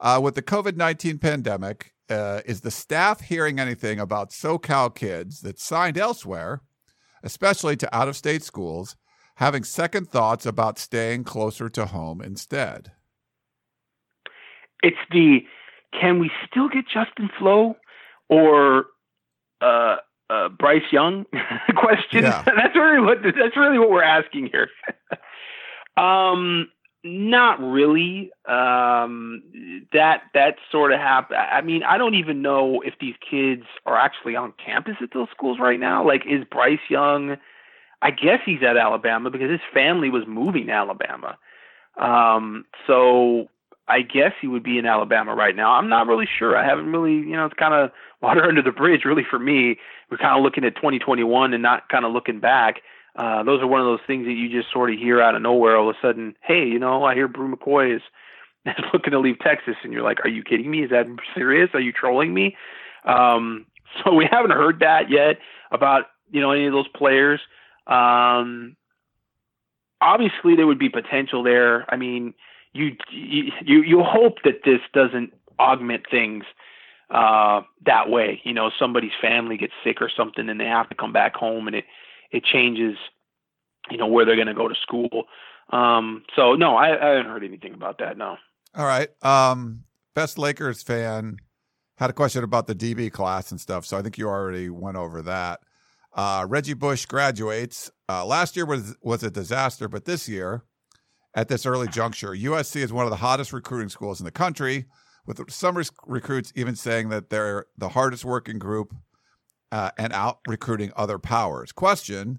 Uh, with the COVID nineteen pandemic, uh, is the staff hearing anything about SoCal kids that signed elsewhere, especially to out of state schools, having second thoughts about staying closer to home instead? It's the can we still get Justin Flowe or uh, uh, Bryce Young question? Yeah. that's really what that's really what we're asking here. um, not really. Um, that that sort of happened. I mean, I don't even know if these kids are actually on campus at those schools right now. Like, is Bryce Young? I guess he's at Alabama because his family was moving to Alabama. Um, so I guess he would be in Alabama right now. I'm not really sure. I haven't really, you know, it's kind of water under the bridge really for me. We're kind of looking at 2021 and not kind of looking back. Uh, those are one of those things that you just sort of hear out of nowhere. All of a sudden, hey, you know, I hear Bru McCoy is, is looking to leave Texas, and you're like, are you kidding me? Is that serious? Are you trolling me? Um, so we haven't heard that yet about you know any of those players. Um, obviously, there would be potential there. I mean, you you you hope that this doesn't augment things uh, that way. You know, somebody's family gets sick or something, and they have to come back home, and it it changes, you know, where they're going to go to school. Um, so no, I, I haven't heard anything about that. No. All right. Um, best Lakers fan had a question about the DB class and stuff. So I think you already went over that. Uh, Reggie Bush graduates. Uh, last year was was a disaster, but this year at this early juncture. USC is one of the hottest recruiting schools in the country, with some recruits even saying that they're the hardest working group uh, and out recruiting other powers. Question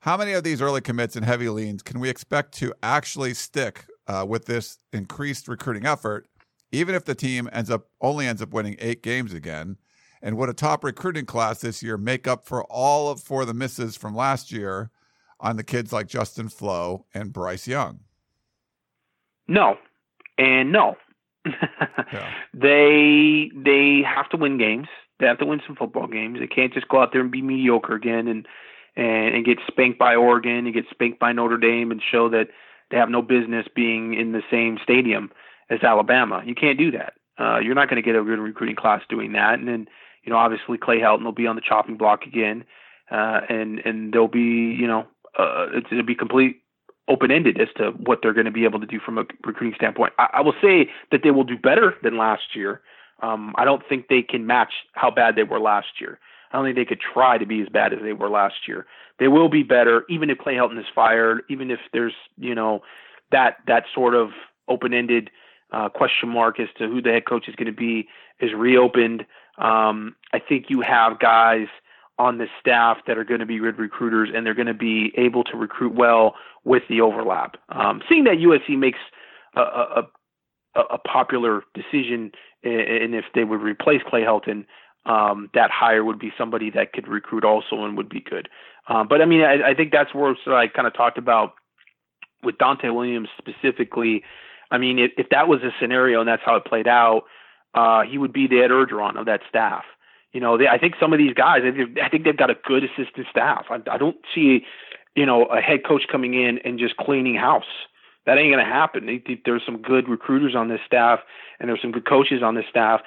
How many of these early commits and heavy leans can we expect to actually stick uh, with this increased recruiting effort, even if the team ends up only ends up winning eight games again? And would a top recruiting class this year make up for all of for the misses from last year on the kids like Justin Flowe and Bryce Young? No, and no. yeah. They they have to win games. They have to win some football games. They can't just go out there and be mediocre again and and, and get spanked by Oregon and get spanked by Notre Dame and show that they have no business being in the same stadium as Alabama. You can't do that. Uh, you're not going to get a good recruiting class doing that. And then you know obviously Clay Helton will be on the chopping block again, uh, and and they'll be you know uh, it's, it'll be complete open ended as to what they're going to be able to do from a recruiting standpoint. I, I will say that they will do better than last year. Um, I don't think they can match how bad they were last year. I don't think they could try to be as bad as they were last year. They will be better, even if Clay Helton is fired, even if there's you know that that sort of open ended uh, question mark as to who the head coach is going to be is reopened. Um, I think you have guys on the staff that are going to be good recruiters and they're going to be able to recruit well with the overlap. Um, seeing that USC makes a, a, a popular decision, and if they would replace Clay Helton, um, that hire would be somebody that could recruit also and would be good. Um, but I mean, I, I think that's where so I kind of talked about with Donte Williams specifically. I mean, if, if that was a scenario and that's how it played out, uh, he would be the Ed Orgeron of that staff. You know, they, I think some of these guys, I think they've got a good assistant staff. I, I don't see, you know, a head coach coming in and just cleaning house. That ain't going to happen. There's some good recruiters on this staff, and there's some good coaches on this staff.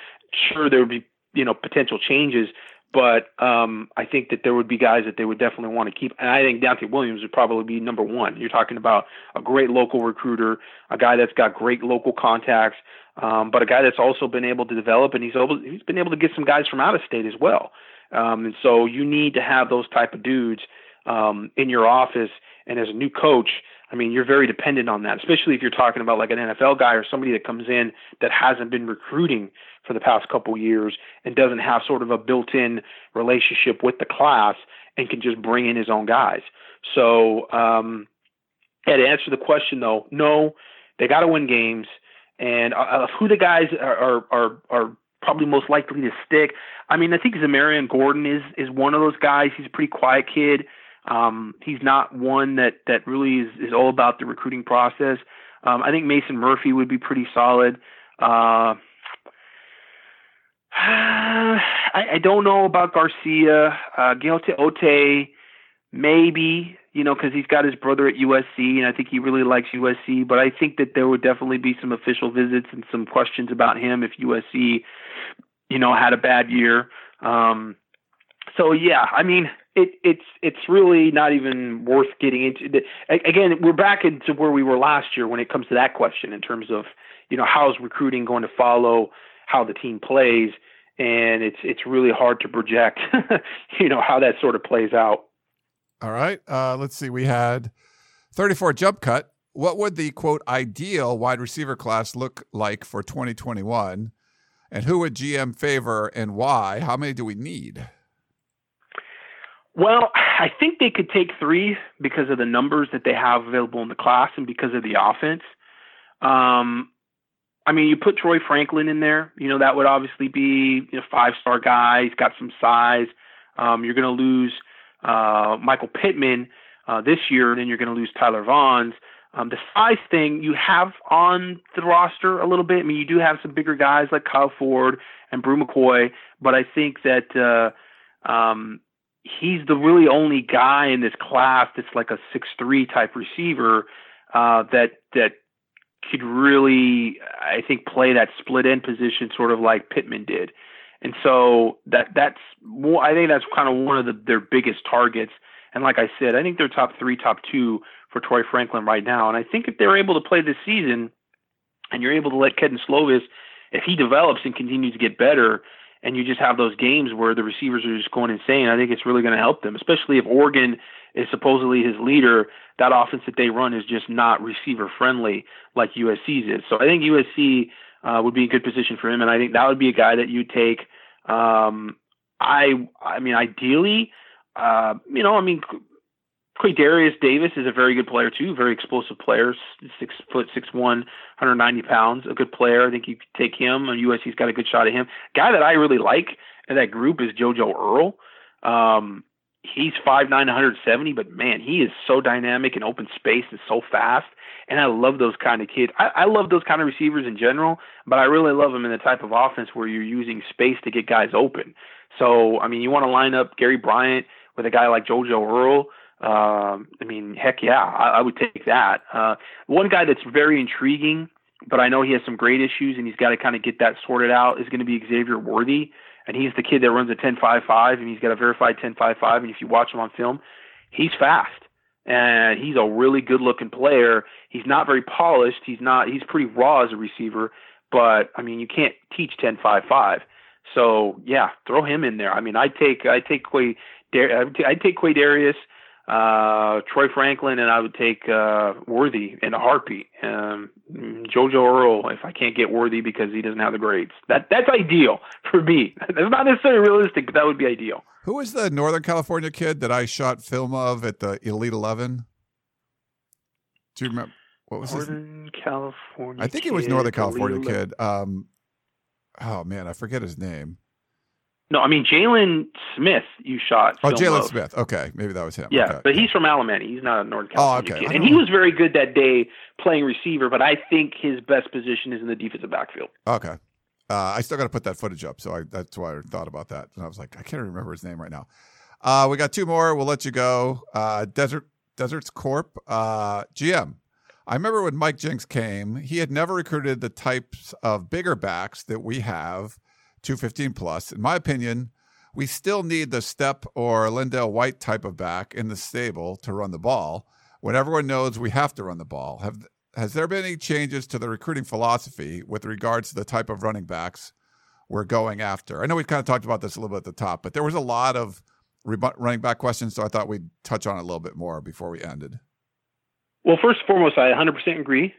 Sure, there would be, you know, potential changes, but um, I think that there would be guys that they would definitely want to keep. And I think Donte Williams would probably be number one. You're talking about a great local recruiter, a guy that's got great local contacts, um, but a guy that's also been able to develop, and he's able he's been able to get some guys from out of state as well. Um, and so you need to have those type of dudes um, in your office. And as a new coach, I mean, you're very dependent on that, especially if you're talking about like an NFL guy or somebody that comes in that hasn't been recruiting for the past couple years and doesn't have sort of a built-in relationship with the class and can just bring in his own guys. So, um, yeah, to answer the question though, no, they got to win games. And uh, who the guys are, are are probably most likely to stick? I mean, I think Xamarion Gordon is is one of those guys. He's a pretty quiet kid. Um, he's not one that that really is, is all about the recruiting process. Um, I think Mason Murphy would be pretty solid. Uh, I, I don't know about Garcia. Uh, Ote, maybe, you know, because he's got his brother at USC, and I think he really likes USC. But I think that there would definitely be some official visits and some questions about him if USC, you know, had a bad year. Um, so yeah, I mean, it, it's it's really not even worth getting into. The, again, we're back into where we were last year when it comes to that question in terms of you know how's recruiting going to follow how the team plays, and it's it's really hard to project you know how that sort of plays out. All right, uh, let's see. We had 34 jump cut. What would the quote ideal wide receiver class look like for 2021? And who would GM favor and why? How many do we need? Well, I think they could take three because of the numbers that they have available in the class and because of the offense. Um, I mean, you put Troy Franklin in there. You know that would obviously be a five star guy. He's got some size. Um, you're going to lose uh, Michael Pittman uh, this year, and then you're going to lose Tyler Vaughns. Um, the size thing you have on the roster a little bit. I mean, you do have some bigger guys like Kyle Ford and Bru McCoy, but I think that uh, um, he's the really only guy in this class that's like a six three type receiver uh, that that could really, I think, play that split end position sort of like Pittman did. And so that that's more. I think that's kind of one of the, their biggest targets. And like I said, I think they're top three, top two for Troy Franklin right now. And I think if they're able to play this season, and you're able to let Kedon Slovis, if he develops and continues to get better, and you just have those games where the receivers are just going insane, I think it's really going to help them, especially if Oregon is supposedly his leader. That offense that they run is just not receiver friendly like USC's is. So I think USC uh, would be a good position for him, and I think that would be a guy that you take. Um, I I mean, ideally, uh, you know, I mean, Quaydarius Davis is a very good player too, very explosive player, six foot six one, 190 pounds, a good player. I think you could take him. And USC's got a good shot at him. Guy that I really like in that group is JoJo Earle. Um, he's five nine, 170, but man, he is so dynamic in open space and so fast. And I love those kind of kids. I, I love those kind of receivers in general, but I really love them in the type of offense where you're using space to get guys open. So, I mean, you want to line up Gary Bryant with a guy like JoJo Earle um, I mean, heck yeah, I, I would take that. Uh, one guy that's very intriguing, but I know he has some great issues and he's got to kind of get that sorted out is going to be Xavier Worthy. And he's the kid that runs a 10.55 and he's got a verified 10.55. And if you watch him on film, he's fast and he's a really good looking player. He's not very polished. He's not, he's pretty raw as a receiver, but I mean, you can't teach 10.55. So yeah, throw him in there. I mean, I take, I take Quay, I take Quaydarius uh, Troy Franklin, and I would take uh, Worthy in a heartbeat. Um, JoJo Earle, if I can't get Worthy because he doesn't have the grades. That that's ideal for me. That's not necessarily realistic, but that would be ideal. Who was the Northern California kid that I shot film of at the Elite Eleven? Do you remember what was it? Northern his? California? I think it was Northern California kid. Um, oh man, I forget his name. No, I mean Jalen Smith. You shot. Oh, Jalen Smith. Okay, maybe that was him. Yeah, okay. but he's from Alemany. He's not a North Oh, California okay. kid, and he was very good that day playing receiver. But I think his best position is in the defensive backfield. Okay. Uh, I still got to put that footage up, so I, that's why I thought about that. And I was like, I can't remember his name right now. Uh, we got two more. We'll let you go. Uh, Desert Deserts Corp. Uh, GM. I remember when Mike Jinks came, he had never recruited the types of bigger backs that we have, 215 plus. In my opinion, we still need the Stepp or LenDale White type of back in the stable to run the ball when everyone knows we have to run the ball. Have has there been any changes to the recruiting philosophy with regards to the type of running backs we're going after? I know we kind of talked about this a little bit at the top, but there was a lot of running back questions, so I thought we'd touch on it a little bit more before we ended. Well, first and foremost, I 100% agree.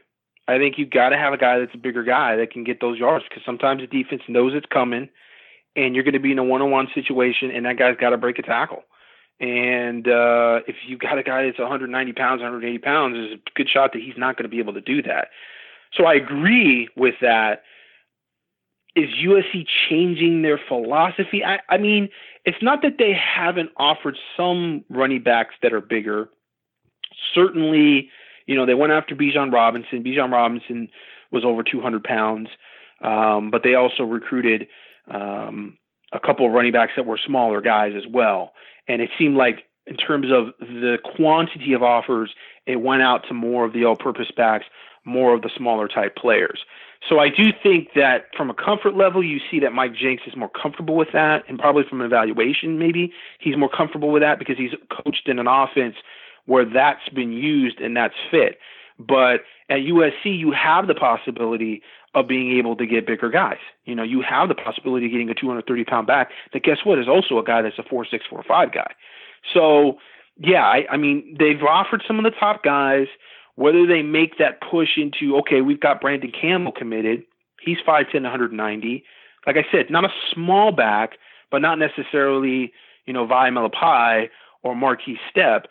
I think you've got to have a guy that's a bigger guy that can get those yards because sometimes the defense knows it's coming, and you're going to be in a one-on-one situation, and that guy's got to break a tackle. And uh, if you've got a guy that's 190 pounds, 180 pounds, there's a good shot that he's not going to be able to do that. So I agree with that. Is USC changing their philosophy? I, I mean, it's not that they haven't offered some running backs that are bigger. Certainly, you know, they went after Bijan Robinson. Bijan Robinson was over 200 pounds, um, but they also recruited um, a couple of running backs that were smaller guys as well. And it seemed like, in terms of the quantity of offers, it went out to more of the all-purpose backs, more of the smaller type players. So I do think that from a comfort level, you see that Mike Jinks is more comfortable with that, and probably from an evaluation, maybe he's more comfortable with that because he's coached in an offense where that's been used and that's fit. But at USC, you have the possibility of being able to get bigger guys. You know, you have the possibility of getting a 230 pound back that guess what is also a guy that's a four six four five guy. So yeah, I, I mean they've offered some of the top guys. Whether they make that push into okay, we've got Brandon Campbell committed. He's 5'10", 190. Like I said, not a small back, but not necessarily you know Vi Malepeai or Markese Stepp.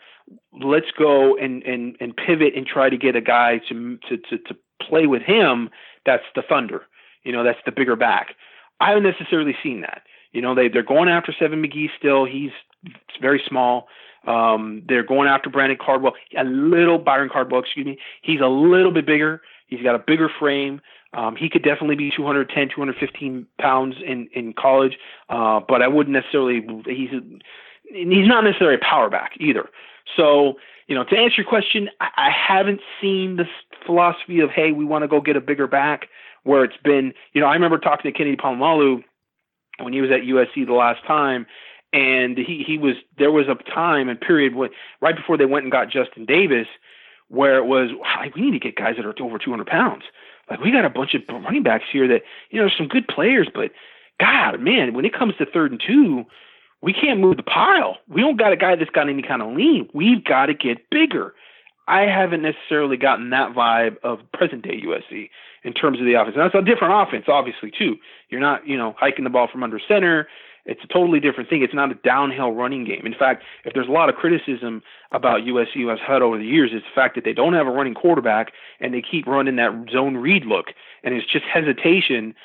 Let's go and and and pivot and try to get a guy to to to, to play with him that's the Thunder. You know, that's the bigger back. I haven't necessarily seen that. You know, they they're going after Seven McGee still. He's very small. Um, they're going after Brandon Cardwell, a little Byron Cardwell, excuse me. He's a little bit bigger. He's got a bigger frame. Um, he could definitely be 210, 215 pounds in in college, uh, but I wouldn't necessarily. He's he's not necessarily a power back either. So you know, to answer your question, I, I haven't seen this philosophy of hey, we want to go get a bigger back. Where it's been, you know, I remember talking to Kennedy Polamalu when he was at USC the last time, and he he was there was a time and period when right before they went and got Justin Davis, where it was we need to get guys that are over 200 pounds. Like we got a bunch of running backs here that you know some good players, but God, man, when it comes to third and two, we can't move the pile. We don't got a guy that's got any kind of lean. We've got to get bigger. I haven't necessarily gotten that vibe of present day USC in terms of the offense. And that's a different offense, obviously, too. You're not, you know, hiking the ball from under center. It's a totally different thing. It's not a downhill running game. In fact, if there's a lot of criticism about USC US HUD over the years, it's the fact that they don't have a running quarterback and they keep running that zone read look. And it's just hesitation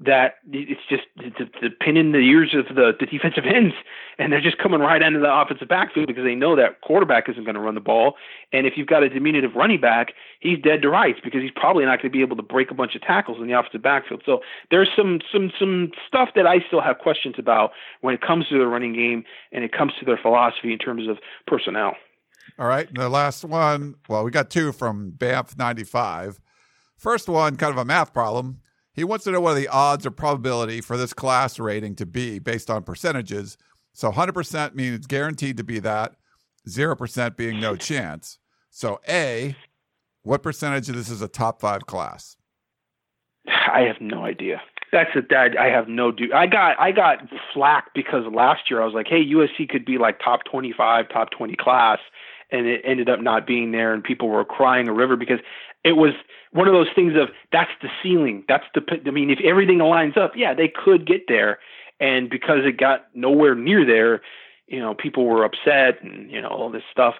that it's just the, the pin in the ears of the, the defensive ends, and they're just coming right into the offensive backfield because they know that quarterback isn't going to run the ball. And if you've got a diminutive running back, he's dead to rights because he's probably not going to be able to break a bunch of tackles in the offensive backfield. So there's some some some stuff that I still have questions about when it comes to the running game and it comes to their philosophy in terms of personnel. All right, the last one. Well, we got two from Banff ninety five. First one, kind of a math problem. He wants to know what are the odds or probability for this class rating to be based on percentages. So 100% means it's guaranteed to be that, 0% being no chance. So, A, what percentage of this is a top five class? I have no idea. That's a that I have no do. I got I got flack because last year I was like, hey, USC could be like top 25, top 20 class, and it ended up not being there, and people were crying a river because it was one of those things of that's the ceiling. That's the I mean, if everything aligns up, yeah, they could get there, and because it got nowhere near there, you know, people were upset and you know all this stuff.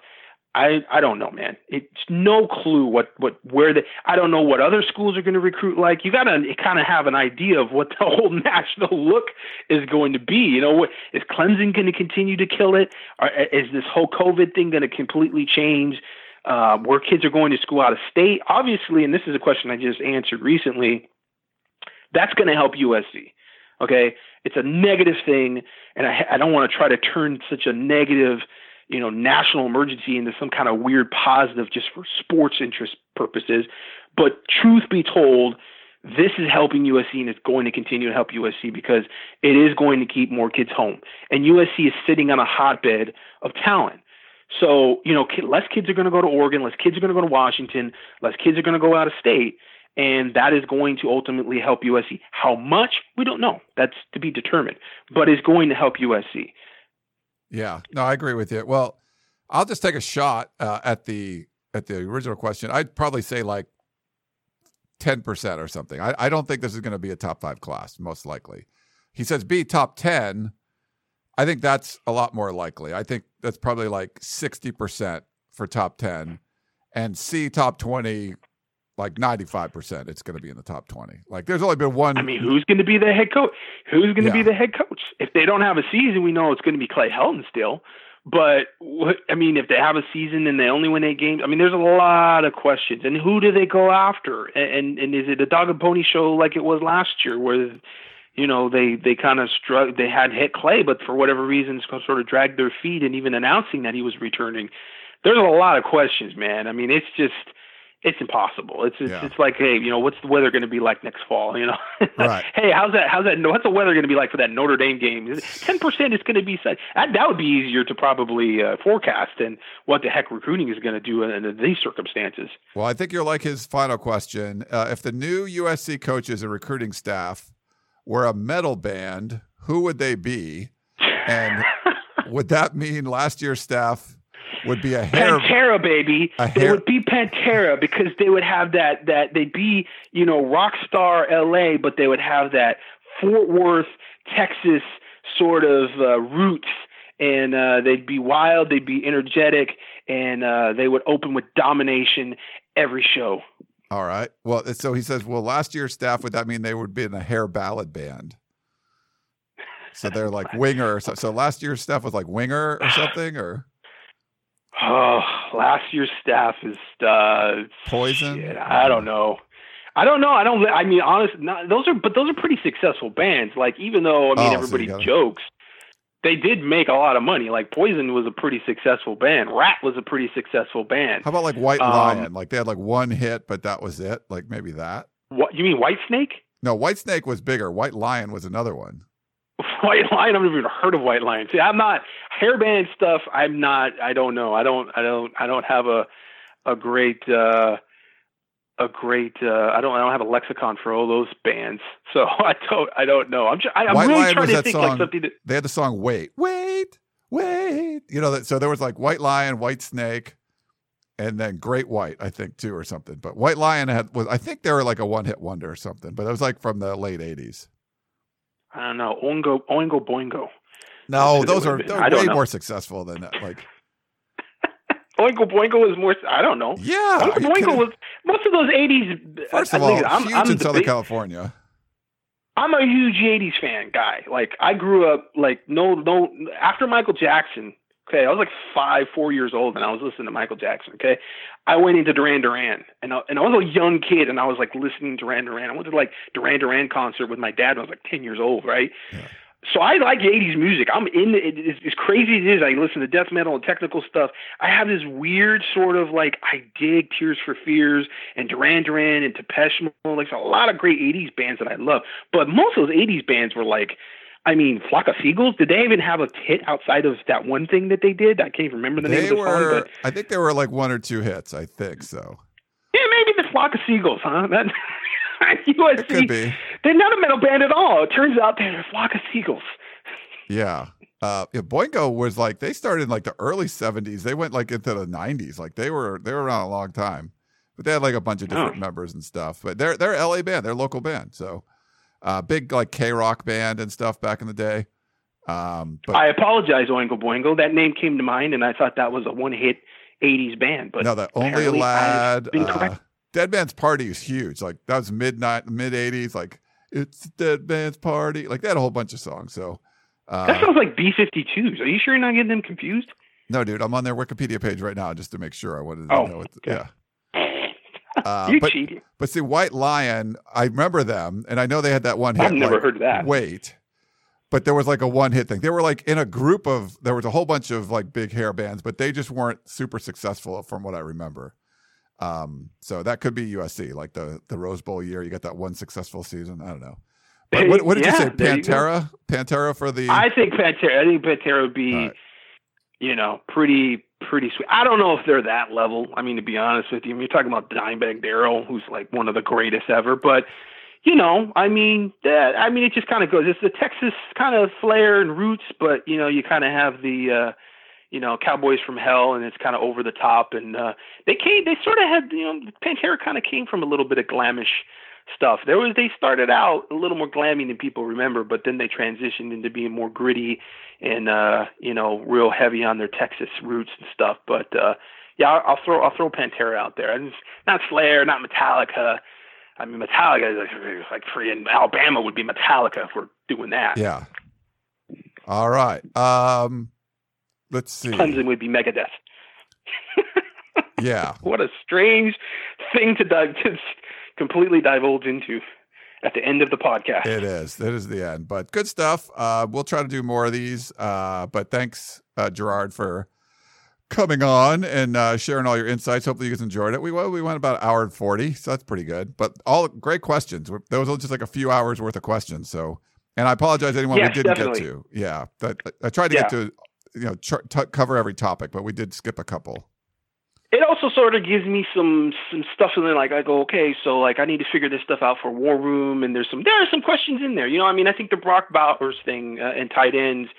I I don't know, man. It's no clue what what where the I don't know what other schools are going to recruit like. You got to kind of have an idea of what the whole national look is going to be. You know, what is Clemson going to continue to kill it? Or is this whole COVID thing going to completely change? Uh, where kids are going to school out of state, obviously, and this is a question I just answered recently. That's going to help USC. Okay, it's a negative thing, and I, I don't want to try to turn such a negative you know, national emergency into some kind of weird positive just for sports interest purposes. But truth be told, this is helping USC and it's going to continue to help USC because it is going to keep more kids home. And USC is sitting on a hotbed of talent. So, you know, less kids are going to go to Oregon, less kids are going to go to Washington, less kids are going to go out of state. And that is going to ultimately help USC. How much? We don't know. That's to be determined, but it's going to help USC. Yeah, no, I agree with you. Well, I'll just take a shot uh, at the at the original question. I'd probably say like 10% or something. I, I don't think this is going to be a top five class, most likely. He says be top 10. I think that's a lot more likely. I think that's probably like 60% for top 10 and C, top 20, like 95% it's going to be in the top 20. Like there's only been one. I mean, who's going to be the head coach? Who's going to yeah. be the head coach? If they don't have a season, we know it's going to be Clay Helton still. But what, I mean, if they have a season and they only win eight games, I mean, there's a lot of questions. And who do they go after? And and, and is it a dog and pony show like it was last year, where you know they they kind of struck, they had hit Clay, but for whatever reasons, sort of dragged their feet, and even announcing that he was returning. There's a lot of questions, man. I mean, it's just it's impossible. It's it's, yeah. it's like, hey, you know, what's the weather going to be like next fall? You know, right? hey, how's that? How's that? What's the weather going to be like for that Notre Dame game? Ten percent is going to be that that would be easier to probably uh, forecast than what the heck recruiting is going to do in, in, these circumstances. Well, I think you're like his final question. Uh, if the new USC coaches and recruiting staff were a metal band, who would they be? And would that mean last year's staff would be a hair Pantera baby. A hair, they would be Pantera because they would have that that they'd be you know rock star L.A. but they would have that Fort Worth Texas sort of uh, roots and uh, they'd be wild, they'd be energetic, and uh, they would open with domination every show. All right. Well, so he says, well, last year's staff would that mean they would be in a hair ballad band? So they're like winger. So, so last year's staff was like winger or something, or Oh, last year's staff is uh, poison. Shit, I don't know. I don't know. I don't. I mean, honestly, those are but those are pretty successful bands. Like even though I mean oh, everybody so jokes, they did make a lot of money. Like Poison was a pretty successful band. Ratt was a pretty successful band. How about like White um, Lion? Like they had like one hit, but that was it. Like maybe that. What you mean, White Snake? No, White Snake was bigger. White Lion was another one. White Lion. I've never even heard of White Lion. See, I'm not hairband stuff. I'm not. I don't know. I don't. I don't. I don't have a a great uh, a great. Uh, I don't. I don't have a lexicon for all those bands. So I don't. I don't know. I'm. Just, I, am really Lion trying to think song, like something. That, they had the song "Wait, Wait, Wait." You know that. So there was like White Lion, White Snake, and then Great White, I think too, or something. But White Lion had was. I think they were like a one hit wonder or something. But it was like from the late '80s. I don't know. Oingo Oingo Boingo. No, those are they're way know. more successful than that. Like Oingo Boingo was more. I don't know. Yeah, Oingo Boingo was most of those '80s. First of all, I'm, huge I'm in Southern big, California. I'm a huge '80s fan guy. Like I grew up like no no after Michael Jackson. Okay, I was like five, four years old, and I was listening to Michael Jackson. Okay, I went into Duran Duran, and I, and I was a young kid, and I was like listening to Duran Duran. I went to like Duran Duran concert with my dad when I was like ten years old, right? Yeah. So I like '80s music. I'm in it. As crazy as it is, I listen to death metal and technical stuff. I have this weird sort of like I dig Tears for Fears and Duran Duran and Depeche Mode. Like a lot of great '80s bands that I love, but most of those '80s bands were like I mean, Flock of Seagulls. Did they even have a hit outside of that one thing that they did? I can't even remember the they name of the were, song. But I think there were like one or two hits. I think so. Yeah, maybe the Flock of Seagulls, huh? That USC. Could be. They're not a metal band at all. It turns out they're a Flock of Seagulls. Yeah. Uh, yeah, Boingo was like they started in like the early '70s. They went like into the '90s. Like they were they were around a long time, but they had like a bunch of different oh. members and stuff. But they're they're LA band, they're local band. So uh, big like KROQ band and stuff back in the day. Um, but I apologize, Oingo Boingo. That name came to mind, and I thought that was a one-hit '80s band. But no, the only lad. Uh, Dead Man's Party is huge. Like that was mid mid '80s. Like it's Dead Man's Party. Like they had a whole bunch of songs. So uh, that sounds like B52s. Are you sure you're not getting them confused? No, dude. I'm on their Wikipedia page right now just to make sure. I wanted to oh, know. What okay. Yeah. Uh, you but, cheating. But see, White Lion, I remember them, and I know they had that one hit. I've never like, heard that. Wait, but there was like a one hit thing. They were like in a group of there was a whole bunch of like big hair bands, but they just weren't super successful from what I remember. Um, so that could be USC, like the the Rose Bowl year. You got that one successful season. I don't know. But what, what did yeah, you say? Pantera? You Pantera for the I think Pantera I think Pantera would be right. you know, pretty pretty sweet. I don't know if they're that level. I mean to be honest with you, I mean, you're talking about Dimebag Darrell, who's like one of the greatest ever, but you know, I mean, that, I mean, it just kind of goes. It's the Texas kind of flair and roots, but you know, you kind of have the, uh, you know, Cowboys from Hell, and it's kind of over the top. And uh, they came, they sort of had, you know, Pantera kind of came from a little bit of glamish stuff. There was they started out a little more glammy than people remember, but then they transitioned into being more gritty and uh, you know, real heavy on their Texas roots and stuff. But uh, yeah, I'll, throw I'll throw Pantera out there. And not Slayer, not Metallica. I mean, Metallica is like, like free in Alabama would be Metallica if we're doing that. Yeah. All right. Um, let's see. Clemson would be Megadeth. yeah. What a strange thing to dive to completely divulge into at the end of the podcast. It is. It is the end. But good stuff. Uh, we'll try to do more of these. Uh, but thanks, uh, Gerard, for coming on and uh, sharing all your insights. Hopefully, you guys enjoyed it. We well, we went about an hour and forty, so that's pretty good. But all great questions. Those was just like a few hours worth of questions. So, and I apologize to anyone yes, we didn't definitely. get to. Yeah, that, I tried to Yeah. get to you know tr- t- cover every topic, but we did skip a couple. it also sort of gives me some some stuff and then like I go okay so like I need to figure this stuff out for War Room and there's some there are some questions in there. You know I mean I think the Brock Bowers thing uh, and tight ends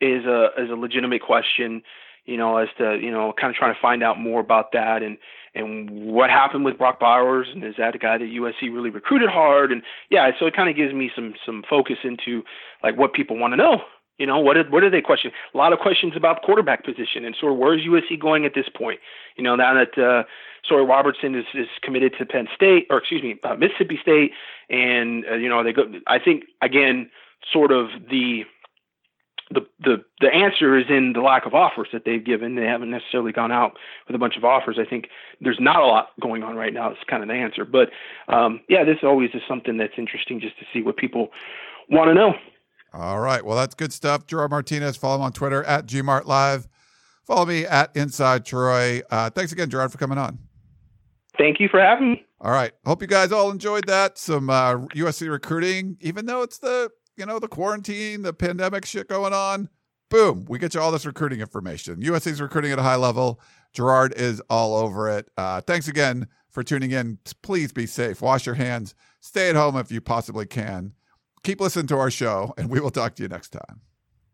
is a is a legitimate question you know as to you know kind of trying to find out more about that and and what happened with Brock Bowers and is that a guy that USC really recruited hard? And yeah so it kind of gives me some some focus into like what people want to know you know what are, what are they questioning? a lot of questions about quarterback position and sort of where's USC going at this point you know, now that uh, Sawyer Robertson is, is committed to Penn State, or excuse me, uh, Mississippi State, and uh, you know they go. I think again, sort of the the the the answer is in the lack of offers that they've given. They haven't necessarily gone out with a bunch of offers. I think there's not a lot going on right now. It's kind of the answer, but um, yeah, this always is something that's interesting just to see what people want to know. All right. Well, that's good stuff. Gerard Martinez. Follow him on Twitter at GMartLive. Follow me at Inside Troy. Uh, thanks again, Gerard, for coming on. Thank you for having me. All right. Hope you guys all enjoyed that. Some uh, USC recruiting, even though it's the you know the quarantine, the pandemic shit going on. Boom, we get you all this recruiting information. USC's recruiting at a high level. Gerard is all over it. Uh, thanks again for tuning in. Please be safe. Wash your hands. Stay at home if you possibly can. Keep listening to our show, and we will talk to you next time.